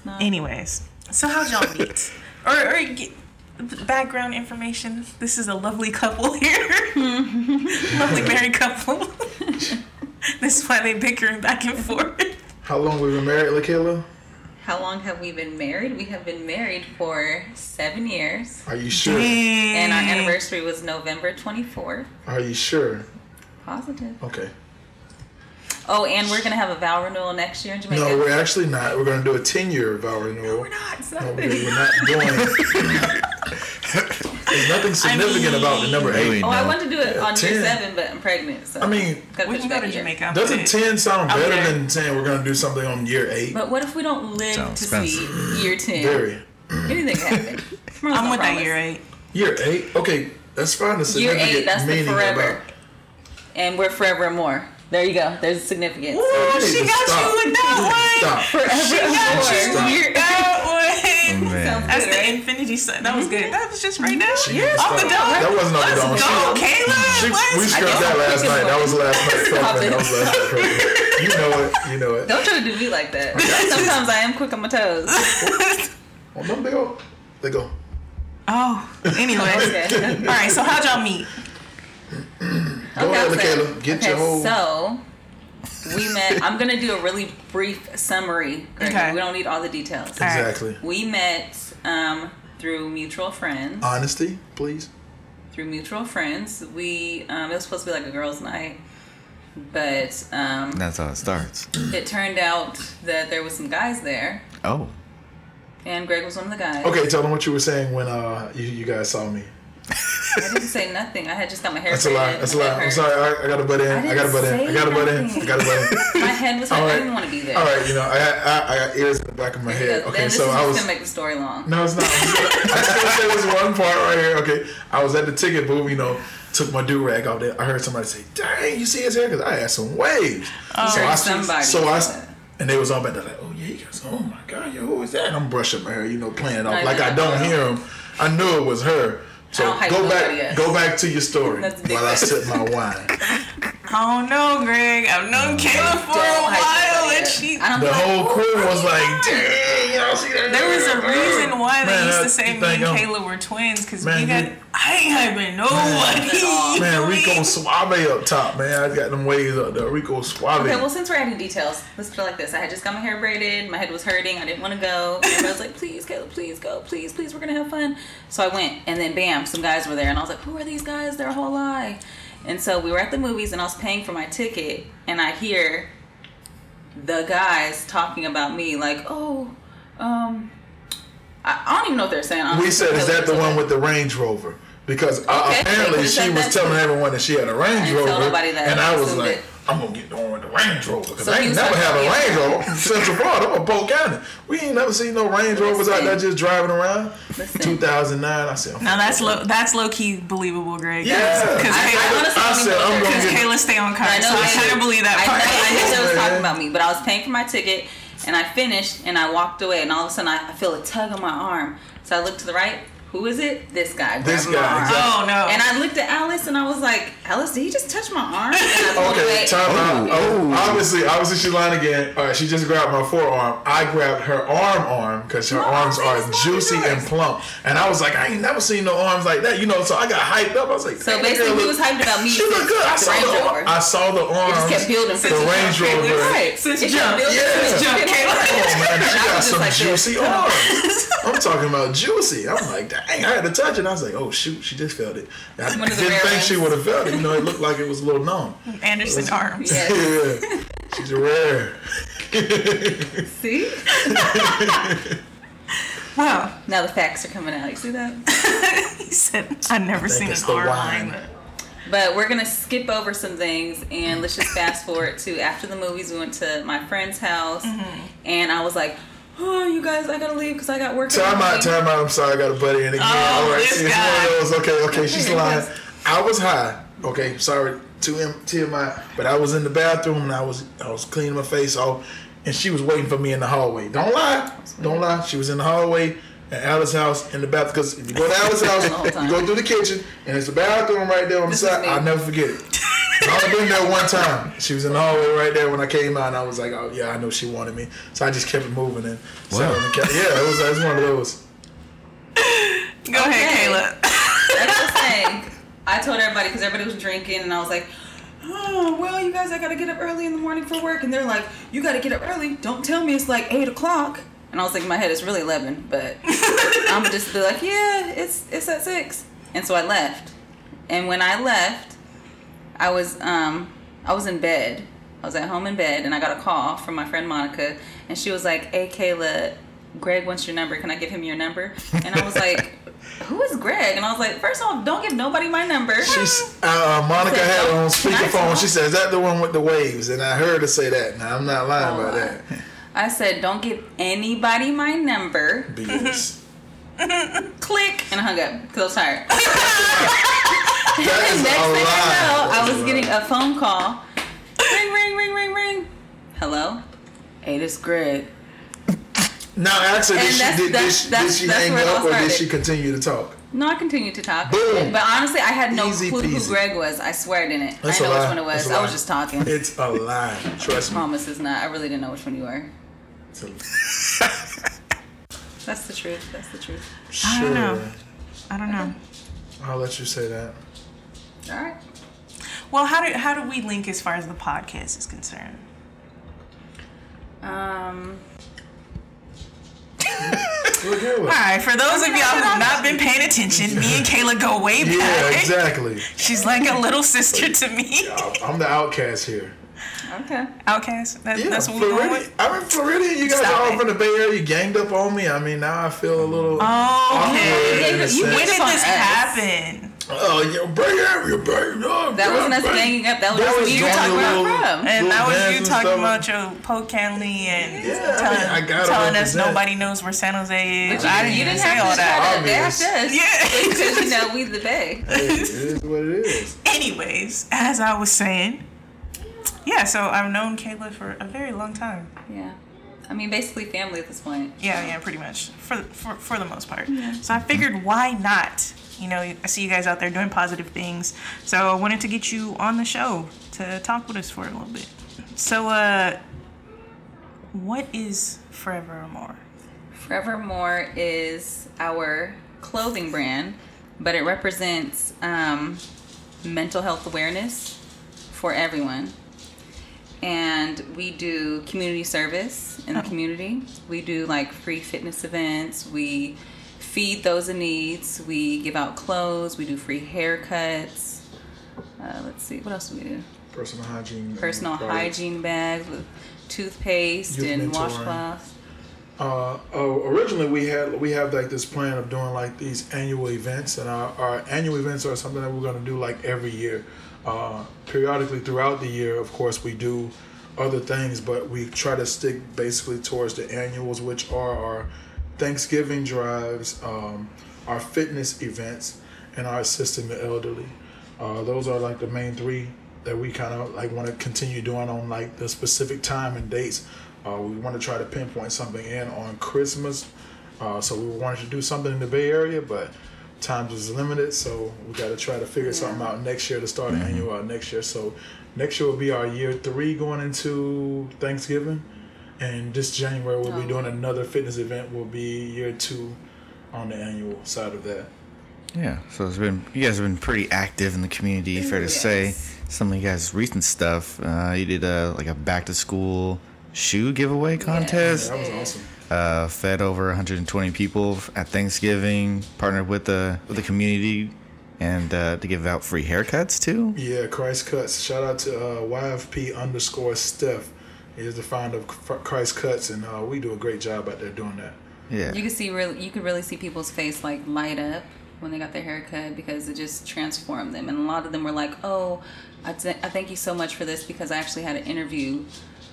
[SPEAKER 3] It's not.
[SPEAKER 1] Anyways, so how'd y'all (laughs) meet? or, or get background information. This is a lovely couple here. (laughs) lovely married couple. (laughs) this is why they bickering back and forth.
[SPEAKER 4] How long we been married, Lakayla?
[SPEAKER 3] How long have we been married? We have been married for seven years.
[SPEAKER 4] Are you sure?
[SPEAKER 3] And our anniversary was November 24th.
[SPEAKER 4] Are you sure?
[SPEAKER 3] Positive.
[SPEAKER 4] Okay.
[SPEAKER 3] Oh, and we're going to have a vow renewal next year in Jamaica.
[SPEAKER 4] No, we're actually not. We're gonna do a ten year vow renewal.
[SPEAKER 3] We're not. It's not
[SPEAKER 4] No,
[SPEAKER 3] a
[SPEAKER 4] we're, we're not doing. (laughs) There's nothing significant about the number eight.
[SPEAKER 2] Really?
[SPEAKER 3] Oh, I
[SPEAKER 2] No.
[SPEAKER 3] wanted to do it
[SPEAKER 4] Yeah,
[SPEAKER 3] on year seven, but I'm pregnant. So
[SPEAKER 4] I mean,
[SPEAKER 3] Gotta
[SPEAKER 1] We can go to
[SPEAKER 3] a year.
[SPEAKER 1] Jamaica.
[SPEAKER 4] Doesn't ten sound
[SPEAKER 1] I'm
[SPEAKER 4] better
[SPEAKER 1] there.
[SPEAKER 4] than saying we're gonna do something on year eight?
[SPEAKER 3] But what if we don't live
[SPEAKER 2] Sounds
[SPEAKER 3] to see year 10?
[SPEAKER 4] Very.
[SPEAKER 3] Anything can happen. Tomorrow's (laughs)
[SPEAKER 1] I'm
[SPEAKER 3] no
[SPEAKER 1] with that
[SPEAKER 3] promise.
[SPEAKER 1] year eight.
[SPEAKER 4] Year eight? Okay, that's fine. The
[SPEAKER 3] Year
[SPEAKER 4] significant
[SPEAKER 3] eight, that's the
[SPEAKER 4] meaning
[SPEAKER 3] forever.
[SPEAKER 4] about.
[SPEAKER 3] And we're forever more. There you go. There's significance.
[SPEAKER 1] Ooh, she got
[SPEAKER 4] stop.
[SPEAKER 1] you with that one.
[SPEAKER 4] Stop.
[SPEAKER 3] Forever
[SPEAKER 1] She got
[SPEAKER 3] more.
[SPEAKER 4] Stop.
[SPEAKER 1] you with that one.
[SPEAKER 2] man.
[SPEAKER 1] That's the infinity sign. That was good. That was just right now.
[SPEAKER 4] She needs to
[SPEAKER 1] Off the
[SPEAKER 4] stop.
[SPEAKER 1] dome.
[SPEAKER 4] That wasn't off the dome.
[SPEAKER 1] Let's
[SPEAKER 4] She-
[SPEAKER 1] go, Kayla.
[SPEAKER 4] She,
[SPEAKER 1] Let's
[SPEAKER 4] we
[SPEAKER 3] I
[SPEAKER 4] scrubbed that last night.
[SPEAKER 3] as
[SPEAKER 4] That was last night's
[SPEAKER 3] Stop
[SPEAKER 4] program.
[SPEAKER 3] it.
[SPEAKER 4] That was last night's. (laughs) You know it. You know it.
[SPEAKER 3] Don't try to do me like that. Sometimes I am quick on my toes.
[SPEAKER 4] Oh, no, they go. They go.
[SPEAKER 1] Oh, anyway. (laughs)
[SPEAKER 3] Okay.
[SPEAKER 1] All right, so how'd y'all meet?
[SPEAKER 4] Go
[SPEAKER 3] Okay,
[SPEAKER 4] ahead,
[SPEAKER 3] I'll say-
[SPEAKER 4] Lakayla. Get
[SPEAKER 3] okay,
[SPEAKER 4] your whole.
[SPEAKER 3] So we met. I'm gonna do a really brief summary. Greg.
[SPEAKER 1] Okay.
[SPEAKER 3] We don't need all the details.
[SPEAKER 1] All right.
[SPEAKER 4] exactly.
[SPEAKER 3] We met um, through mutual friends.
[SPEAKER 4] Honesty, please.
[SPEAKER 3] through mutual friends. We um, it was supposed to be like a girls' night, but um,
[SPEAKER 2] That's how it starts.
[SPEAKER 3] it turned out that there was some guys there,
[SPEAKER 2] Oh.
[SPEAKER 3] and Greg was one of the guys.
[SPEAKER 4] Okay, tell them what you were saying when uh you, you guys saw me.
[SPEAKER 3] I didn't say nothing. I had just got my hair.
[SPEAKER 4] That's a lie. That's a lie. I'm sorry. I, I got to butt in.
[SPEAKER 3] I
[SPEAKER 4] I, got to butt in. I got to butt in. I got to butt in.
[SPEAKER 3] My head was hurt.
[SPEAKER 4] All
[SPEAKER 3] I didn't want to be there.
[SPEAKER 4] All right, you know, I, I I got ears in the back of my head. Okay, so I was.
[SPEAKER 3] gonna make the story long.
[SPEAKER 4] No, it's not. I'm just gonna, I'm just gonna say this one part right here. Okay, I was at the ticket booth. You know, took my do rag off there. I heard somebody say, "Dang, you see his hair?" Because I had some waves.
[SPEAKER 3] Oh.
[SPEAKER 4] so I
[SPEAKER 3] somebody
[SPEAKER 4] So I. And they was all about there like, "Oh yeah, he goes, oh my god, yo, who is that?" And I'm brushing my hair, you know, playing it off
[SPEAKER 3] I
[SPEAKER 4] like I don't hear him. I knew it was her. So
[SPEAKER 3] I don't hype
[SPEAKER 4] go back,
[SPEAKER 3] up.
[SPEAKER 4] go back to your story while I sip my wine. (laughs)
[SPEAKER 1] I don't know, Greg. I've known uh, Kayla for a while, and she.
[SPEAKER 4] The
[SPEAKER 3] feel like-
[SPEAKER 4] whole crew oh was like, "Dang, y'all see that?"
[SPEAKER 1] There was a reason why they used to say me and Kayla were twins because we had
[SPEAKER 4] you-
[SPEAKER 1] I ain't hyping nobody.
[SPEAKER 4] Man, (laughs) Rico Suave up top, man. I got them waves up there. Rico Suave.
[SPEAKER 3] Okay, well, since we're adding details, let's put it like this. I had just got my hair braided. My head was hurting. I didn't want to go. And I was like, please, Caleb, please go. Please, please, we're going to have fun. So I went. And then, bam, some guys were there. And I was like, who are these guys? They're a whole lie. And so we were at the movies, and I was paying for my ticket. And I hear the guys talking about me, like, oh, um, I, I don't even know what they're saying.
[SPEAKER 4] we said, is that the one with the Range Rover? Because uh,
[SPEAKER 3] Okay,
[SPEAKER 4] apparently she
[SPEAKER 3] said
[SPEAKER 4] was
[SPEAKER 3] that
[SPEAKER 4] telling
[SPEAKER 3] too.
[SPEAKER 4] everyone that she had a Range Rover, and I was like,
[SPEAKER 3] that-
[SPEAKER 4] I'm gonna get the one with the Range Rover because
[SPEAKER 3] So
[SPEAKER 4] I ain't never
[SPEAKER 3] talking
[SPEAKER 4] had a Range. Rover. I'm from Central Florida, I'm a Polk County. We ain't never seen no Range Rovers out there just driving around.
[SPEAKER 3] Listen.
[SPEAKER 4] 2009, I said,
[SPEAKER 1] Now that's low. That's low key believable, Greg.
[SPEAKER 4] Yeah.
[SPEAKER 1] Because
[SPEAKER 3] I- I
[SPEAKER 1] Kayla,
[SPEAKER 3] honestly
[SPEAKER 4] I
[SPEAKER 3] don't
[SPEAKER 4] said, I'm gonna
[SPEAKER 1] because
[SPEAKER 4] get
[SPEAKER 1] Kayla stay on
[SPEAKER 3] I
[SPEAKER 1] card,
[SPEAKER 3] know
[SPEAKER 1] so I
[SPEAKER 3] they-
[SPEAKER 1] kind of believe that
[SPEAKER 3] I
[SPEAKER 1] part.
[SPEAKER 3] know, I knew they was (laughs) talking about me, but I was paying for my ticket, and I finished, and I walked away, and all of a sudden I, I feel a tug on my arm. So I look to the right. Who is it? This guy.
[SPEAKER 4] This guy, exactly.
[SPEAKER 1] Oh no.
[SPEAKER 3] And I looked at Alice, and I was like, Alice, did he just touch my arm? And I (laughs) pulled
[SPEAKER 4] Okay, time out.
[SPEAKER 2] Oh,
[SPEAKER 4] Oh,
[SPEAKER 2] oh.
[SPEAKER 4] obviously, obviously she's lying again. All right, she just grabbed my forearm. I grabbed her arm arm because her
[SPEAKER 3] My
[SPEAKER 4] arms
[SPEAKER 3] arms
[SPEAKER 4] are
[SPEAKER 3] ain't as long as
[SPEAKER 4] juicy and plump. And I was like, I ain't never seen no arms like that, you know. So I got hyped up. I was like,
[SPEAKER 3] So basically,
[SPEAKER 4] girl
[SPEAKER 3] he was hyped about me (laughs)
[SPEAKER 4] She looked good. I saw the
[SPEAKER 3] Rover.
[SPEAKER 4] I saw the
[SPEAKER 3] It
[SPEAKER 4] arms.
[SPEAKER 3] just kept building
[SPEAKER 4] the
[SPEAKER 3] since
[SPEAKER 4] Range
[SPEAKER 3] jump.
[SPEAKER 4] Rover.
[SPEAKER 3] Right.
[SPEAKER 1] Since
[SPEAKER 3] It kept
[SPEAKER 1] jump.
[SPEAKER 4] Yeah.
[SPEAKER 3] since
[SPEAKER 1] Jump,
[SPEAKER 3] jump.
[SPEAKER 1] Kayla.
[SPEAKER 4] Oh man, (laughs) she got some
[SPEAKER 3] like this.
[SPEAKER 4] juicy arms. I'm talking about juicy. I'm like, dang, I had to touch it. And I was like, oh shoot, she just felt it. I
[SPEAKER 3] One
[SPEAKER 4] didn't think she would have felt it. You know, it looked like it was a little numb.
[SPEAKER 1] Anderson arms.
[SPEAKER 3] Yes. (laughs)
[SPEAKER 4] Yeah, she's a rare. (laughs)
[SPEAKER 3] See? (laughs)
[SPEAKER 1] Well,
[SPEAKER 3] Now the facts are coming out. You see that?
[SPEAKER 1] he said I never seen an arm like that.
[SPEAKER 3] But we're gonna skip over some things and let's just fast forward to after the movies. We went to my friend's house, mm-hmm. and I was like, "Oh, (sighs) you guys, I gotta leave because I got work." in the
[SPEAKER 4] Time out,
[SPEAKER 3] morning."
[SPEAKER 4] time out. I'm sorry, I got a buddy in again.
[SPEAKER 1] Oh,
[SPEAKER 4] All right,
[SPEAKER 1] this
[SPEAKER 4] see, it's
[SPEAKER 1] guy.
[SPEAKER 4] one of those. Okay, okay, she's (laughs)
[SPEAKER 3] Okay,
[SPEAKER 4] lying.
[SPEAKER 3] yes.
[SPEAKER 4] I was high. Okay, sorry to him, TMI, but I was in the bathroom and I was I was cleaning my face off, and she was waiting for me in the hallway. Don't lie, don't lie. She was in the hallway at Alice's house in the bathroom. Because if you go to Alice's house, (laughs)
[SPEAKER 3] whole
[SPEAKER 4] you go through the kitchen, and it's the bathroom right there on
[SPEAKER 3] This
[SPEAKER 4] the
[SPEAKER 3] is
[SPEAKER 4] side. I'll never forget it. I've been there one time. She was in the hallway right there when I came out, and I was like, "Oh yeah, I know she wanted me." So I just kept moving and
[SPEAKER 2] Wow.
[SPEAKER 4] on the couch. Yeah, it was, it was one of those.
[SPEAKER 1] Go ahead,
[SPEAKER 3] Okay.
[SPEAKER 1] Kayla.
[SPEAKER 3] That's the thing. I told everybody because everybody was drinking, and I was like, "Oh, well, you guys, I gotta get up early in the morning for work." And they're like, "You gotta get up early. Don't tell me it's like eight o'clock." And I was like, in my head, it's really eleven, but (laughs) I'm gonna just be like, "Yeah, it's it's at 6. And so I left. And when I left, I was um I was in bed. I was at home in bed, and I got a call from my friend Monica, and she was like, "Hey, Kayla." Greg wants your number. Can I give him your number? And I was like, (laughs) who is Greg? And I was like, first off, don't give nobody my number.
[SPEAKER 4] She's uh, Monica
[SPEAKER 3] Said,
[SPEAKER 4] had it on speakerphone. She said, "Is that the one with the waves?" And I heard her say that. Now I'm not lying
[SPEAKER 3] Oh,
[SPEAKER 4] about
[SPEAKER 3] I-
[SPEAKER 4] that.
[SPEAKER 3] I said, don't give anybody my number.
[SPEAKER 4] BS. (laughs)
[SPEAKER 3] Click. And I hung up because I was tired. (laughs) (laughs)
[SPEAKER 4] That is
[SPEAKER 3] Next
[SPEAKER 4] a
[SPEAKER 3] thing
[SPEAKER 4] lie.
[SPEAKER 3] I know, I was getting a phone call. Ring, ring, ring, ring, ring. Hello? Hey, this Greg.
[SPEAKER 4] Now, actually, did she,
[SPEAKER 3] that's-
[SPEAKER 4] did, did she, did she hang
[SPEAKER 3] where it all
[SPEAKER 4] up or did she continue to talk?
[SPEAKER 3] No, I continued to talk.
[SPEAKER 4] Boom.
[SPEAKER 3] But honestly, I had no
[SPEAKER 4] Easy
[SPEAKER 3] clue who. Greg was. I swear I didn't.
[SPEAKER 4] That's
[SPEAKER 3] I
[SPEAKER 4] a
[SPEAKER 3] didn't know
[SPEAKER 4] lie.
[SPEAKER 3] which one it was. I was just talking.
[SPEAKER 4] It's a lie. Trust me.
[SPEAKER 3] Promise is not. I really didn't know which one you were.
[SPEAKER 4] It's a,
[SPEAKER 3] That's the truth. That's the truth.
[SPEAKER 1] I don't know. I don't know.
[SPEAKER 4] I'll let you say that.
[SPEAKER 3] All right.
[SPEAKER 1] Well, how do how do we link as far as the podcast is concerned?
[SPEAKER 3] Um. (laughs)
[SPEAKER 4] Look.
[SPEAKER 1] All right, for those of y'all who have not been paying attention, me and Kayla go way (laughs) back.
[SPEAKER 4] Yeah, exactly.
[SPEAKER 1] She's like a little sister to me.
[SPEAKER 4] I'm the outcast here.
[SPEAKER 3] Okay.
[SPEAKER 1] Outcast. That,
[SPEAKER 4] Yeah,
[SPEAKER 1] that's what we're going
[SPEAKER 4] Floridian.
[SPEAKER 1] with.
[SPEAKER 4] I'm in Floridian. You guys
[SPEAKER 1] Stop
[SPEAKER 4] are all
[SPEAKER 1] it.
[SPEAKER 4] from the Bay Area. You ganged up on me. I mean, now I feel a little.
[SPEAKER 1] Oh, okay.
[SPEAKER 4] in
[SPEAKER 3] You
[SPEAKER 4] sense.
[SPEAKER 1] When did this
[SPEAKER 3] us.
[SPEAKER 1] happen?
[SPEAKER 4] Oh, you Bay Area, Bay oh,
[SPEAKER 3] That wasn't us
[SPEAKER 4] Bay-
[SPEAKER 3] ganging up. That was
[SPEAKER 4] That was
[SPEAKER 3] you talking
[SPEAKER 4] a
[SPEAKER 3] about from.
[SPEAKER 1] And that was you talking about your Polk County and
[SPEAKER 4] Yeah, I
[SPEAKER 1] telling,
[SPEAKER 4] mean, I gotta
[SPEAKER 1] telling us
[SPEAKER 4] represent.
[SPEAKER 1] nobody knows where San Jose is.
[SPEAKER 3] But you,
[SPEAKER 1] I
[SPEAKER 3] didn't-
[SPEAKER 1] didn't
[SPEAKER 3] you didn't
[SPEAKER 1] say all
[SPEAKER 3] have to
[SPEAKER 1] that.
[SPEAKER 3] try to
[SPEAKER 4] Obvious.
[SPEAKER 3] dash us.
[SPEAKER 1] Yeah.
[SPEAKER 3] Because you know we the (laughs) Bay.
[SPEAKER 4] Hey, it is what it is.
[SPEAKER 1] Anyways, as I was saying, yeah, so I've known Kayla for a very long time.
[SPEAKER 3] Yeah. I mean, basically family at this point.
[SPEAKER 1] Yeah, yeah, pretty much for for for the most part. So I figured, why not? You know, I see you guys out there doing positive things, so I wanted to get you on the show to talk with us for a little bit. So, uh, what is Forevermore?
[SPEAKER 3] Forevermore is our clothing brand but it represents um, mental health awareness for everyone. And we do community service in the community. We do like free fitness events. We feed those in needs. We give out clothes. We do free haircuts. Uh, let's see, what else do we do?
[SPEAKER 4] Personal hygiene.
[SPEAKER 3] Personal hygiene bags with toothpaste
[SPEAKER 4] Youth
[SPEAKER 3] and washcloths.
[SPEAKER 4] Uh, oh, originally we had we have like this plan of doing like these annual events, and our, our annual events are something that we're going to do like every year. Uh, periodically throughout the year, of course, we do other things, but we try to stick basically towards the annuals, which are our Thanksgiving drives, um, our fitness events, and our assisting the elderly. Uh, those are like the main three that we kind of like want to continue doing on like the specific time and dates. Uh, we want to try to pinpoint something in on Christmas. Uh, so we wanted to do something in the Bay Area, but times is limited. So we got to try to figure something out next year to start an annual out next year. So next year will be our year three going into Thanksgiving. And this January we'll
[SPEAKER 3] Oh.
[SPEAKER 4] be doing another fitness event. Will be year two on the annual side of that.
[SPEAKER 2] Yeah, so it's been you guys have been pretty active in the community. Fair to say, some of you guys' recent stuff. Uh, you did a like a back to school shoe giveaway contest.
[SPEAKER 4] That was awesome.
[SPEAKER 2] Uh, fed over 120 people at Thanksgiving. Partnered with the with the community, and uh, to give out free haircuts too.
[SPEAKER 4] Yeah, Christ Cuts. Shout out to uh, YFP underscore Steph. He is the founder of Christ Cuts, and uh, we do a great job out there doing that.
[SPEAKER 2] Yeah,
[SPEAKER 3] You could see really, you could really see people's face like light up when they got their haircut because it just transformed them. And a lot of them were like, "Oh, I, th- I thank you so much for this because I actually had an interview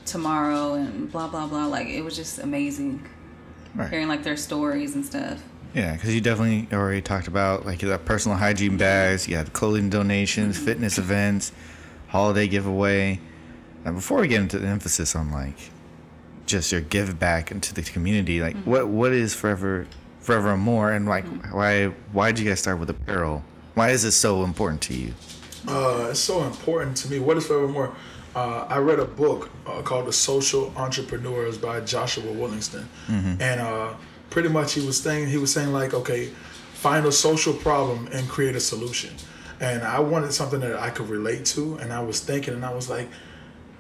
[SPEAKER 3] tomorrow and blah blah blah." Like it was just amazing
[SPEAKER 2] right.
[SPEAKER 3] hearing like their stories and stuff.
[SPEAKER 2] Yeah, because you definitely already talked about like the personal hygiene bags. You had clothing donations, fitness events, holiday giveaway. Now, before we get into the emphasis on like just your give back into the community, like what what is forever forever more, and like why why did you guys start with apparel? Why is this so important to you?
[SPEAKER 4] Uh, it's so important to me. What is forevermore? Uh, I read a book uh, called The Social Entrepreneurs by Joshua Willingston, and uh, pretty much he was saying he was saying like, okay, find a social problem and create a solution. And I wanted something that I could relate to, and I was thinking, and I was like,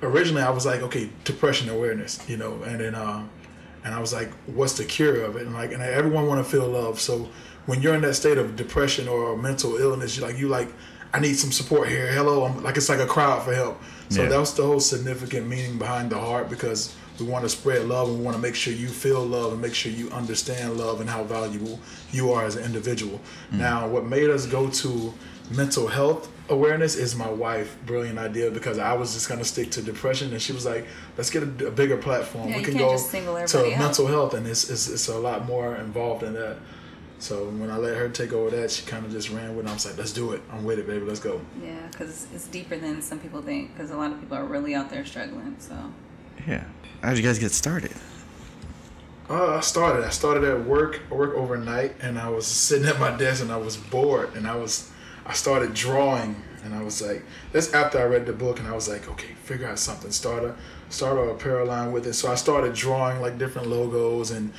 [SPEAKER 4] originally I was like, okay, depression awareness, you know, and then um, and I was like, what's the cure of it? And like, and everyone want to feel love. So when you're in that state of depression or mental illness, you like you like, I need some support here. Hello, I'm like it's like a crowd for help. So
[SPEAKER 2] Yeah.
[SPEAKER 4] that was the whole significant meaning behind the heart because we want to spread love and we want to make sure you feel love and make sure you understand love and how valuable you are as an individual. Now, what made us go to mental health awareness is my wife brilliant idea because I was just gonna stick to depression and she was like let's get a, a bigger platform
[SPEAKER 3] Yeah,
[SPEAKER 4] we can go to
[SPEAKER 3] out.
[SPEAKER 4] mental health and it's, it's it's a lot more involved in that so when I let her take over that she kind of just ran with it I was like let's do it I'm with it baby let's go
[SPEAKER 3] Yeah, because it's deeper than some people think. Because a lot of people are really out there struggling. So
[SPEAKER 2] Yeah, how did you guys get started?
[SPEAKER 4] Uh, I started. I started at work. I work overnight, and I was sitting at my desk, and I was bored, and I was, I started drawing, and I was like, that's after I read the book, and I was like, okay, figure out something. Start a, start a apparel line with it. So I started drawing like different logos and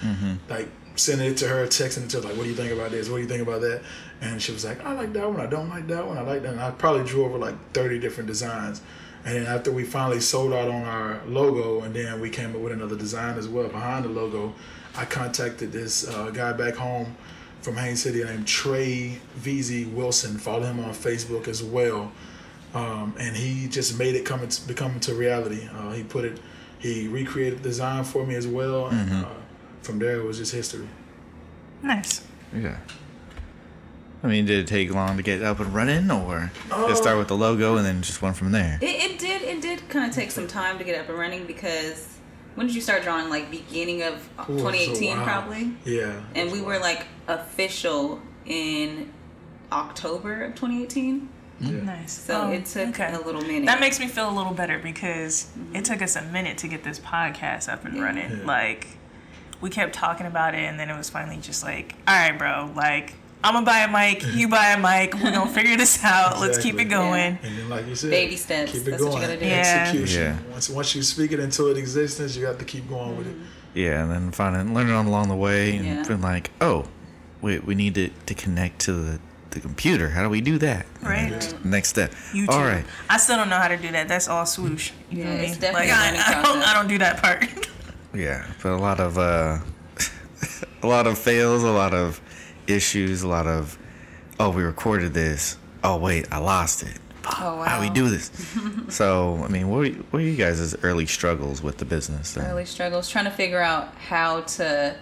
[SPEAKER 4] like sending it to her, texting it to her, like, what do you think about this? What do you think about that? And she was like, I like that one. I don't like that one. I like that. And I probably drew over like thirty different designs. And then after we finally sold out on our logo, and then we came up with another design as well behind the logo, I contacted this uh, guy back home from Haines City named Trey VZ Wilson. Follow him on Facebook as well. Um, and he just made it come into, become into reality. Uh, he put it, he recreated the design for me as well. And uh, from there, it was just history.
[SPEAKER 1] Nice.
[SPEAKER 2] Yeah. I mean, did it take long to get up and running, or just start with the logo and then just went from there?
[SPEAKER 3] it, it did it did kind of take some time to get up and running because when did you start drawing? Like beginning of
[SPEAKER 4] Ooh, so
[SPEAKER 3] 2018, probably.
[SPEAKER 4] Yeah.
[SPEAKER 3] And we were like official in October of 2018.
[SPEAKER 4] Yeah.
[SPEAKER 1] Nice.
[SPEAKER 3] So
[SPEAKER 1] Oh,
[SPEAKER 3] it took
[SPEAKER 1] okay.
[SPEAKER 3] a little minute.
[SPEAKER 1] That makes me feel a little better because mm-hmm. it took us a minute to get this podcast up and
[SPEAKER 3] Yeah.
[SPEAKER 1] running.
[SPEAKER 4] Yeah.
[SPEAKER 1] Like, we kept talking about it, and then it was finally just like, all right, bro, like, I'm gonna buy a mic, you buy a mic, we're gonna (laughs) figure this out, let's keep it
[SPEAKER 4] Exactly.
[SPEAKER 1] going.
[SPEAKER 4] And then, like you said,
[SPEAKER 3] Baby steps.
[SPEAKER 4] Keep it
[SPEAKER 3] That's what
[SPEAKER 4] going.
[SPEAKER 3] you gotta do.
[SPEAKER 1] Yeah.
[SPEAKER 4] Execution.
[SPEAKER 2] Yeah.
[SPEAKER 4] Once once you speak it into its existence, you have to keep going with it. Mm-hmm.
[SPEAKER 2] Yeah, and then finding learning on along the way and
[SPEAKER 3] Yeah.
[SPEAKER 2] been like, oh, wait, we need to, to connect to the the computer. How do we do that?
[SPEAKER 1] Right.
[SPEAKER 2] Right. Next step.
[SPEAKER 1] YouTube.
[SPEAKER 2] All right.
[SPEAKER 1] I still don't know how to do that. That's all swoosh. You
[SPEAKER 3] Yeah,
[SPEAKER 1] know I
[SPEAKER 3] it's
[SPEAKER 1] mean?
[SPEAKER 3] definitely
[SPEAKER 1] like
[SPEAKER 3] a
[SPEAKER 1] I,
[SPEAKER 3] learning
[SPEAKER 1] I don't. I don't do that part. (laughs)
[SPEAKER 2] Yeah, but a lot of uh, (laughs) a lot of fails, a lot of issues, a lot of oh, we recorded this. Oh wait, I lost it.
[SPEAKER 3] Oh,
[SPEAKER 2] How do we do this? (laughs) so I mean, what were, what are you guys' early struggles with the business? Then?
[SPEAKER 3] early struggles trying to figure out how to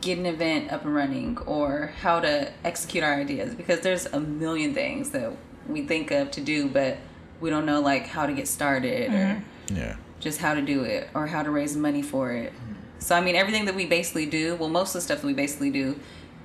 [SPEAKER 3] get an event up and running or how to execute our ideas because there's a million things that we think of to do but we don't know like how to get started or mm-hmm.
[SPEAKER 2] Yeah.
[SPEAKER 3] just how to do it or how to raise money for it. Mm-hmm. So i mean everything that we basically do well most of the stuff that we basically do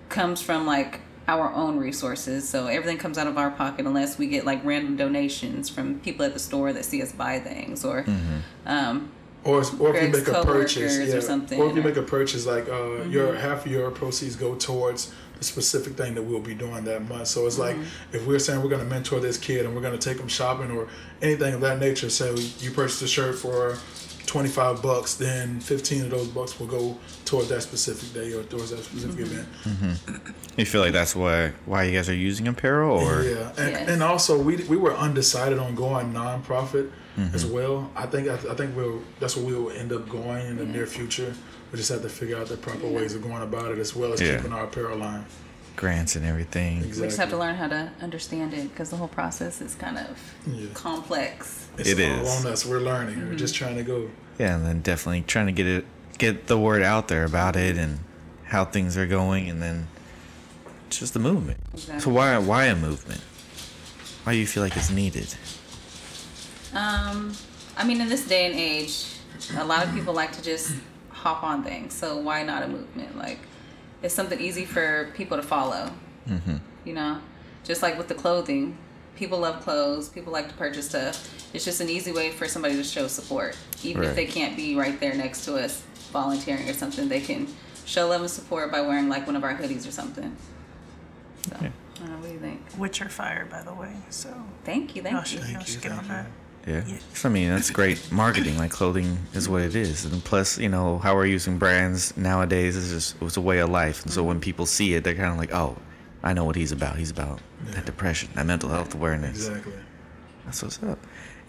[SPEAKER 3] comes from like our own resources. So everything comes out of our pocket unless we get like random donations from people at the store that see us buy things or mm-hmm. um,
[SPEAKER 4] Or, or if you make a
[SPEAKER 3] coworkers
[SPEAKER 4] purchase,
[SPEAKER 3] or
[SPEAKER 4] yeah,
[SPEAKER 3] something,
[SPEAKER 4] or if you
[SPEAKER 3] or- Mm-hmm.
[SPEAKER 4] make a purchase, like uh, your half of your proceeds go towards the specific thing that we'll be doing that month. So it's like
[SPEAKER 3] Mm-hmm.
[SPEAKER 4] if we're saying we're going to mentor this kid and we're going to take them shopping or anything of that nature. So you purchase a shirt for twenty five bucks, then fifteen of those bucks will go towards that specific day or towards that specific
[SPEAKER 3] Mm-hmm.
[SPEAKER 4] event.
[SPEAKER 2] You feel like that's why why you guys are using apparel, or
[SPEAKER 4] Yeah, and,
[SPEAKER 3] Yes.
[SPEAKER 4] and also we we were undecided on going nonprofit
[SPEAKER 2] Mm-hmm.
[SPEAKER 4] as well. I think I, I think we'll that's where we will end up going in the near future. We just have to figure out the proper ways of going about it as well as
[SPEAKER 2] Yeah.
[SPEAKER 4] keeping our apparel line.
[SPEAKER 2] grants and everything.
[SPEAKER 4] Exactly.
[SPEAKER 3] We just have to learn how to understand it because the whole process is kind of
[SPEAKER 4] Yeah.
[SPEAKER 3] complex.
[SPEAKER 4] It's
[SPEAKER 2] It
[SPEAKER 4] all
[SPEAKER 2] is.
[SPEAKER 4] on us. We're learning.
[SPEAKER 3] Mm-hmm.
[SPEAKER 4] We're just trying to go.
[SPEAKER 2] Yeah, and then definitely trying to get it, get the word out there about it and how things are going, and then just the movement. So why why a movement? Why do you feel like it's needed?
[SPEAKER 3] Um, I mean, in this day and age, a lot of people like to just hop on things. So why not a movement? Like, it's something easy for people to follow.
[SPEAKER 2] Mm-hmm.
[SPEAKER 3] You know, just like with the clothing, people love clothes. People like to purchase stuff. It's just an easy way for somebody to show support, even
[SPEAKER 2] Right.
[SPEAKER 3] if they can't be right there next to us volunteering or something. They can show love and support by wearing like one of our hoodies or something. So,
[SPEAKER 2] Yeah.
[SPEAKER 3] I don't know, what do you think?
[SPEAKER 1] Which are fire, by the way. So
[SPEAKER 3] Thank you,
[SPEAKER 1] y'all
[SPEAKER 3] thank
[SPEAKER 1] should,
[SPEAKER 3] you.
[SPEAKER 1] y'all
[SPEAKER 4] Thank
[SPEAKER 1] should
[SPEAKER 4] you,
[SPEAKER 1] get on
[SPEAKER 4] thank
[SPEAKER 1] that.
[SPEAKER 2] Yeah.
[SPEAKER 1] Yeah.
[SPEAKER 2] So, I mean, that's great (laughs) marketing. Like clothing is what it is, and plus, you know, how we're using brands nowadays is just it's a way of life. And so when mm-hmm. people see it, they're kind of like, oh, I know what he's about. He's about that depression, that mental health awareness.
[SPEAKER 4] Exactly.
[SPEAKER 2] That's what's up.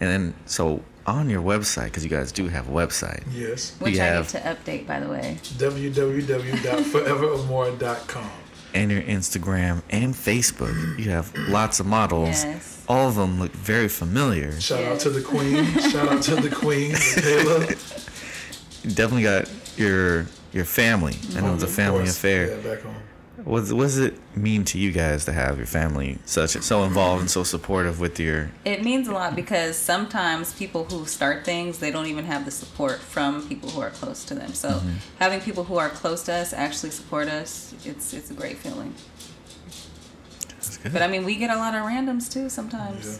[SPEAKER 2] And then, so on your website, because you guys do have a website,
[SPEAKER 4] Yes.
[SPEAKER 3] Which
[SPEAKER 2] We
[SPEAKER 3] I
[SPEAKER 2] have-
[SPEAKER 3] need to update, by the way.
[SPEAKER 4] www.forevermore.com.
[SPEAKER 2] and your Instagram and Facebook, you have lots of models.
[SPEAKER 3] Yes.
[SPEAKER 2] All of them look very familiar.
[SPEAKER 4] Shout out to the queen. Shout out to the queen, (laughs) Michaela.
[SPEAKER 2] You definitely got your your family. I know it's a family
[SPEAKER 4] course.
[SPEAKER 2] affair.
[SPEAKER 4] Yeah, back home.
[SPEAKER 2] What, what does it mean to you guys to have your family such so involved and so supportive with your?
[SPEAKER 3] It means a lot because sometimes people who start things, they don't even have the support from people who are close to them. So
[SPEAKER 2] Mm-hmm.
[SPEAKER 3] having people who are close to us actually support us, it's it's a great feeling.
[SPEAKER 2] That's good.
[SPEAKER 3] But I mean, we get a lot of randoms too sometimes.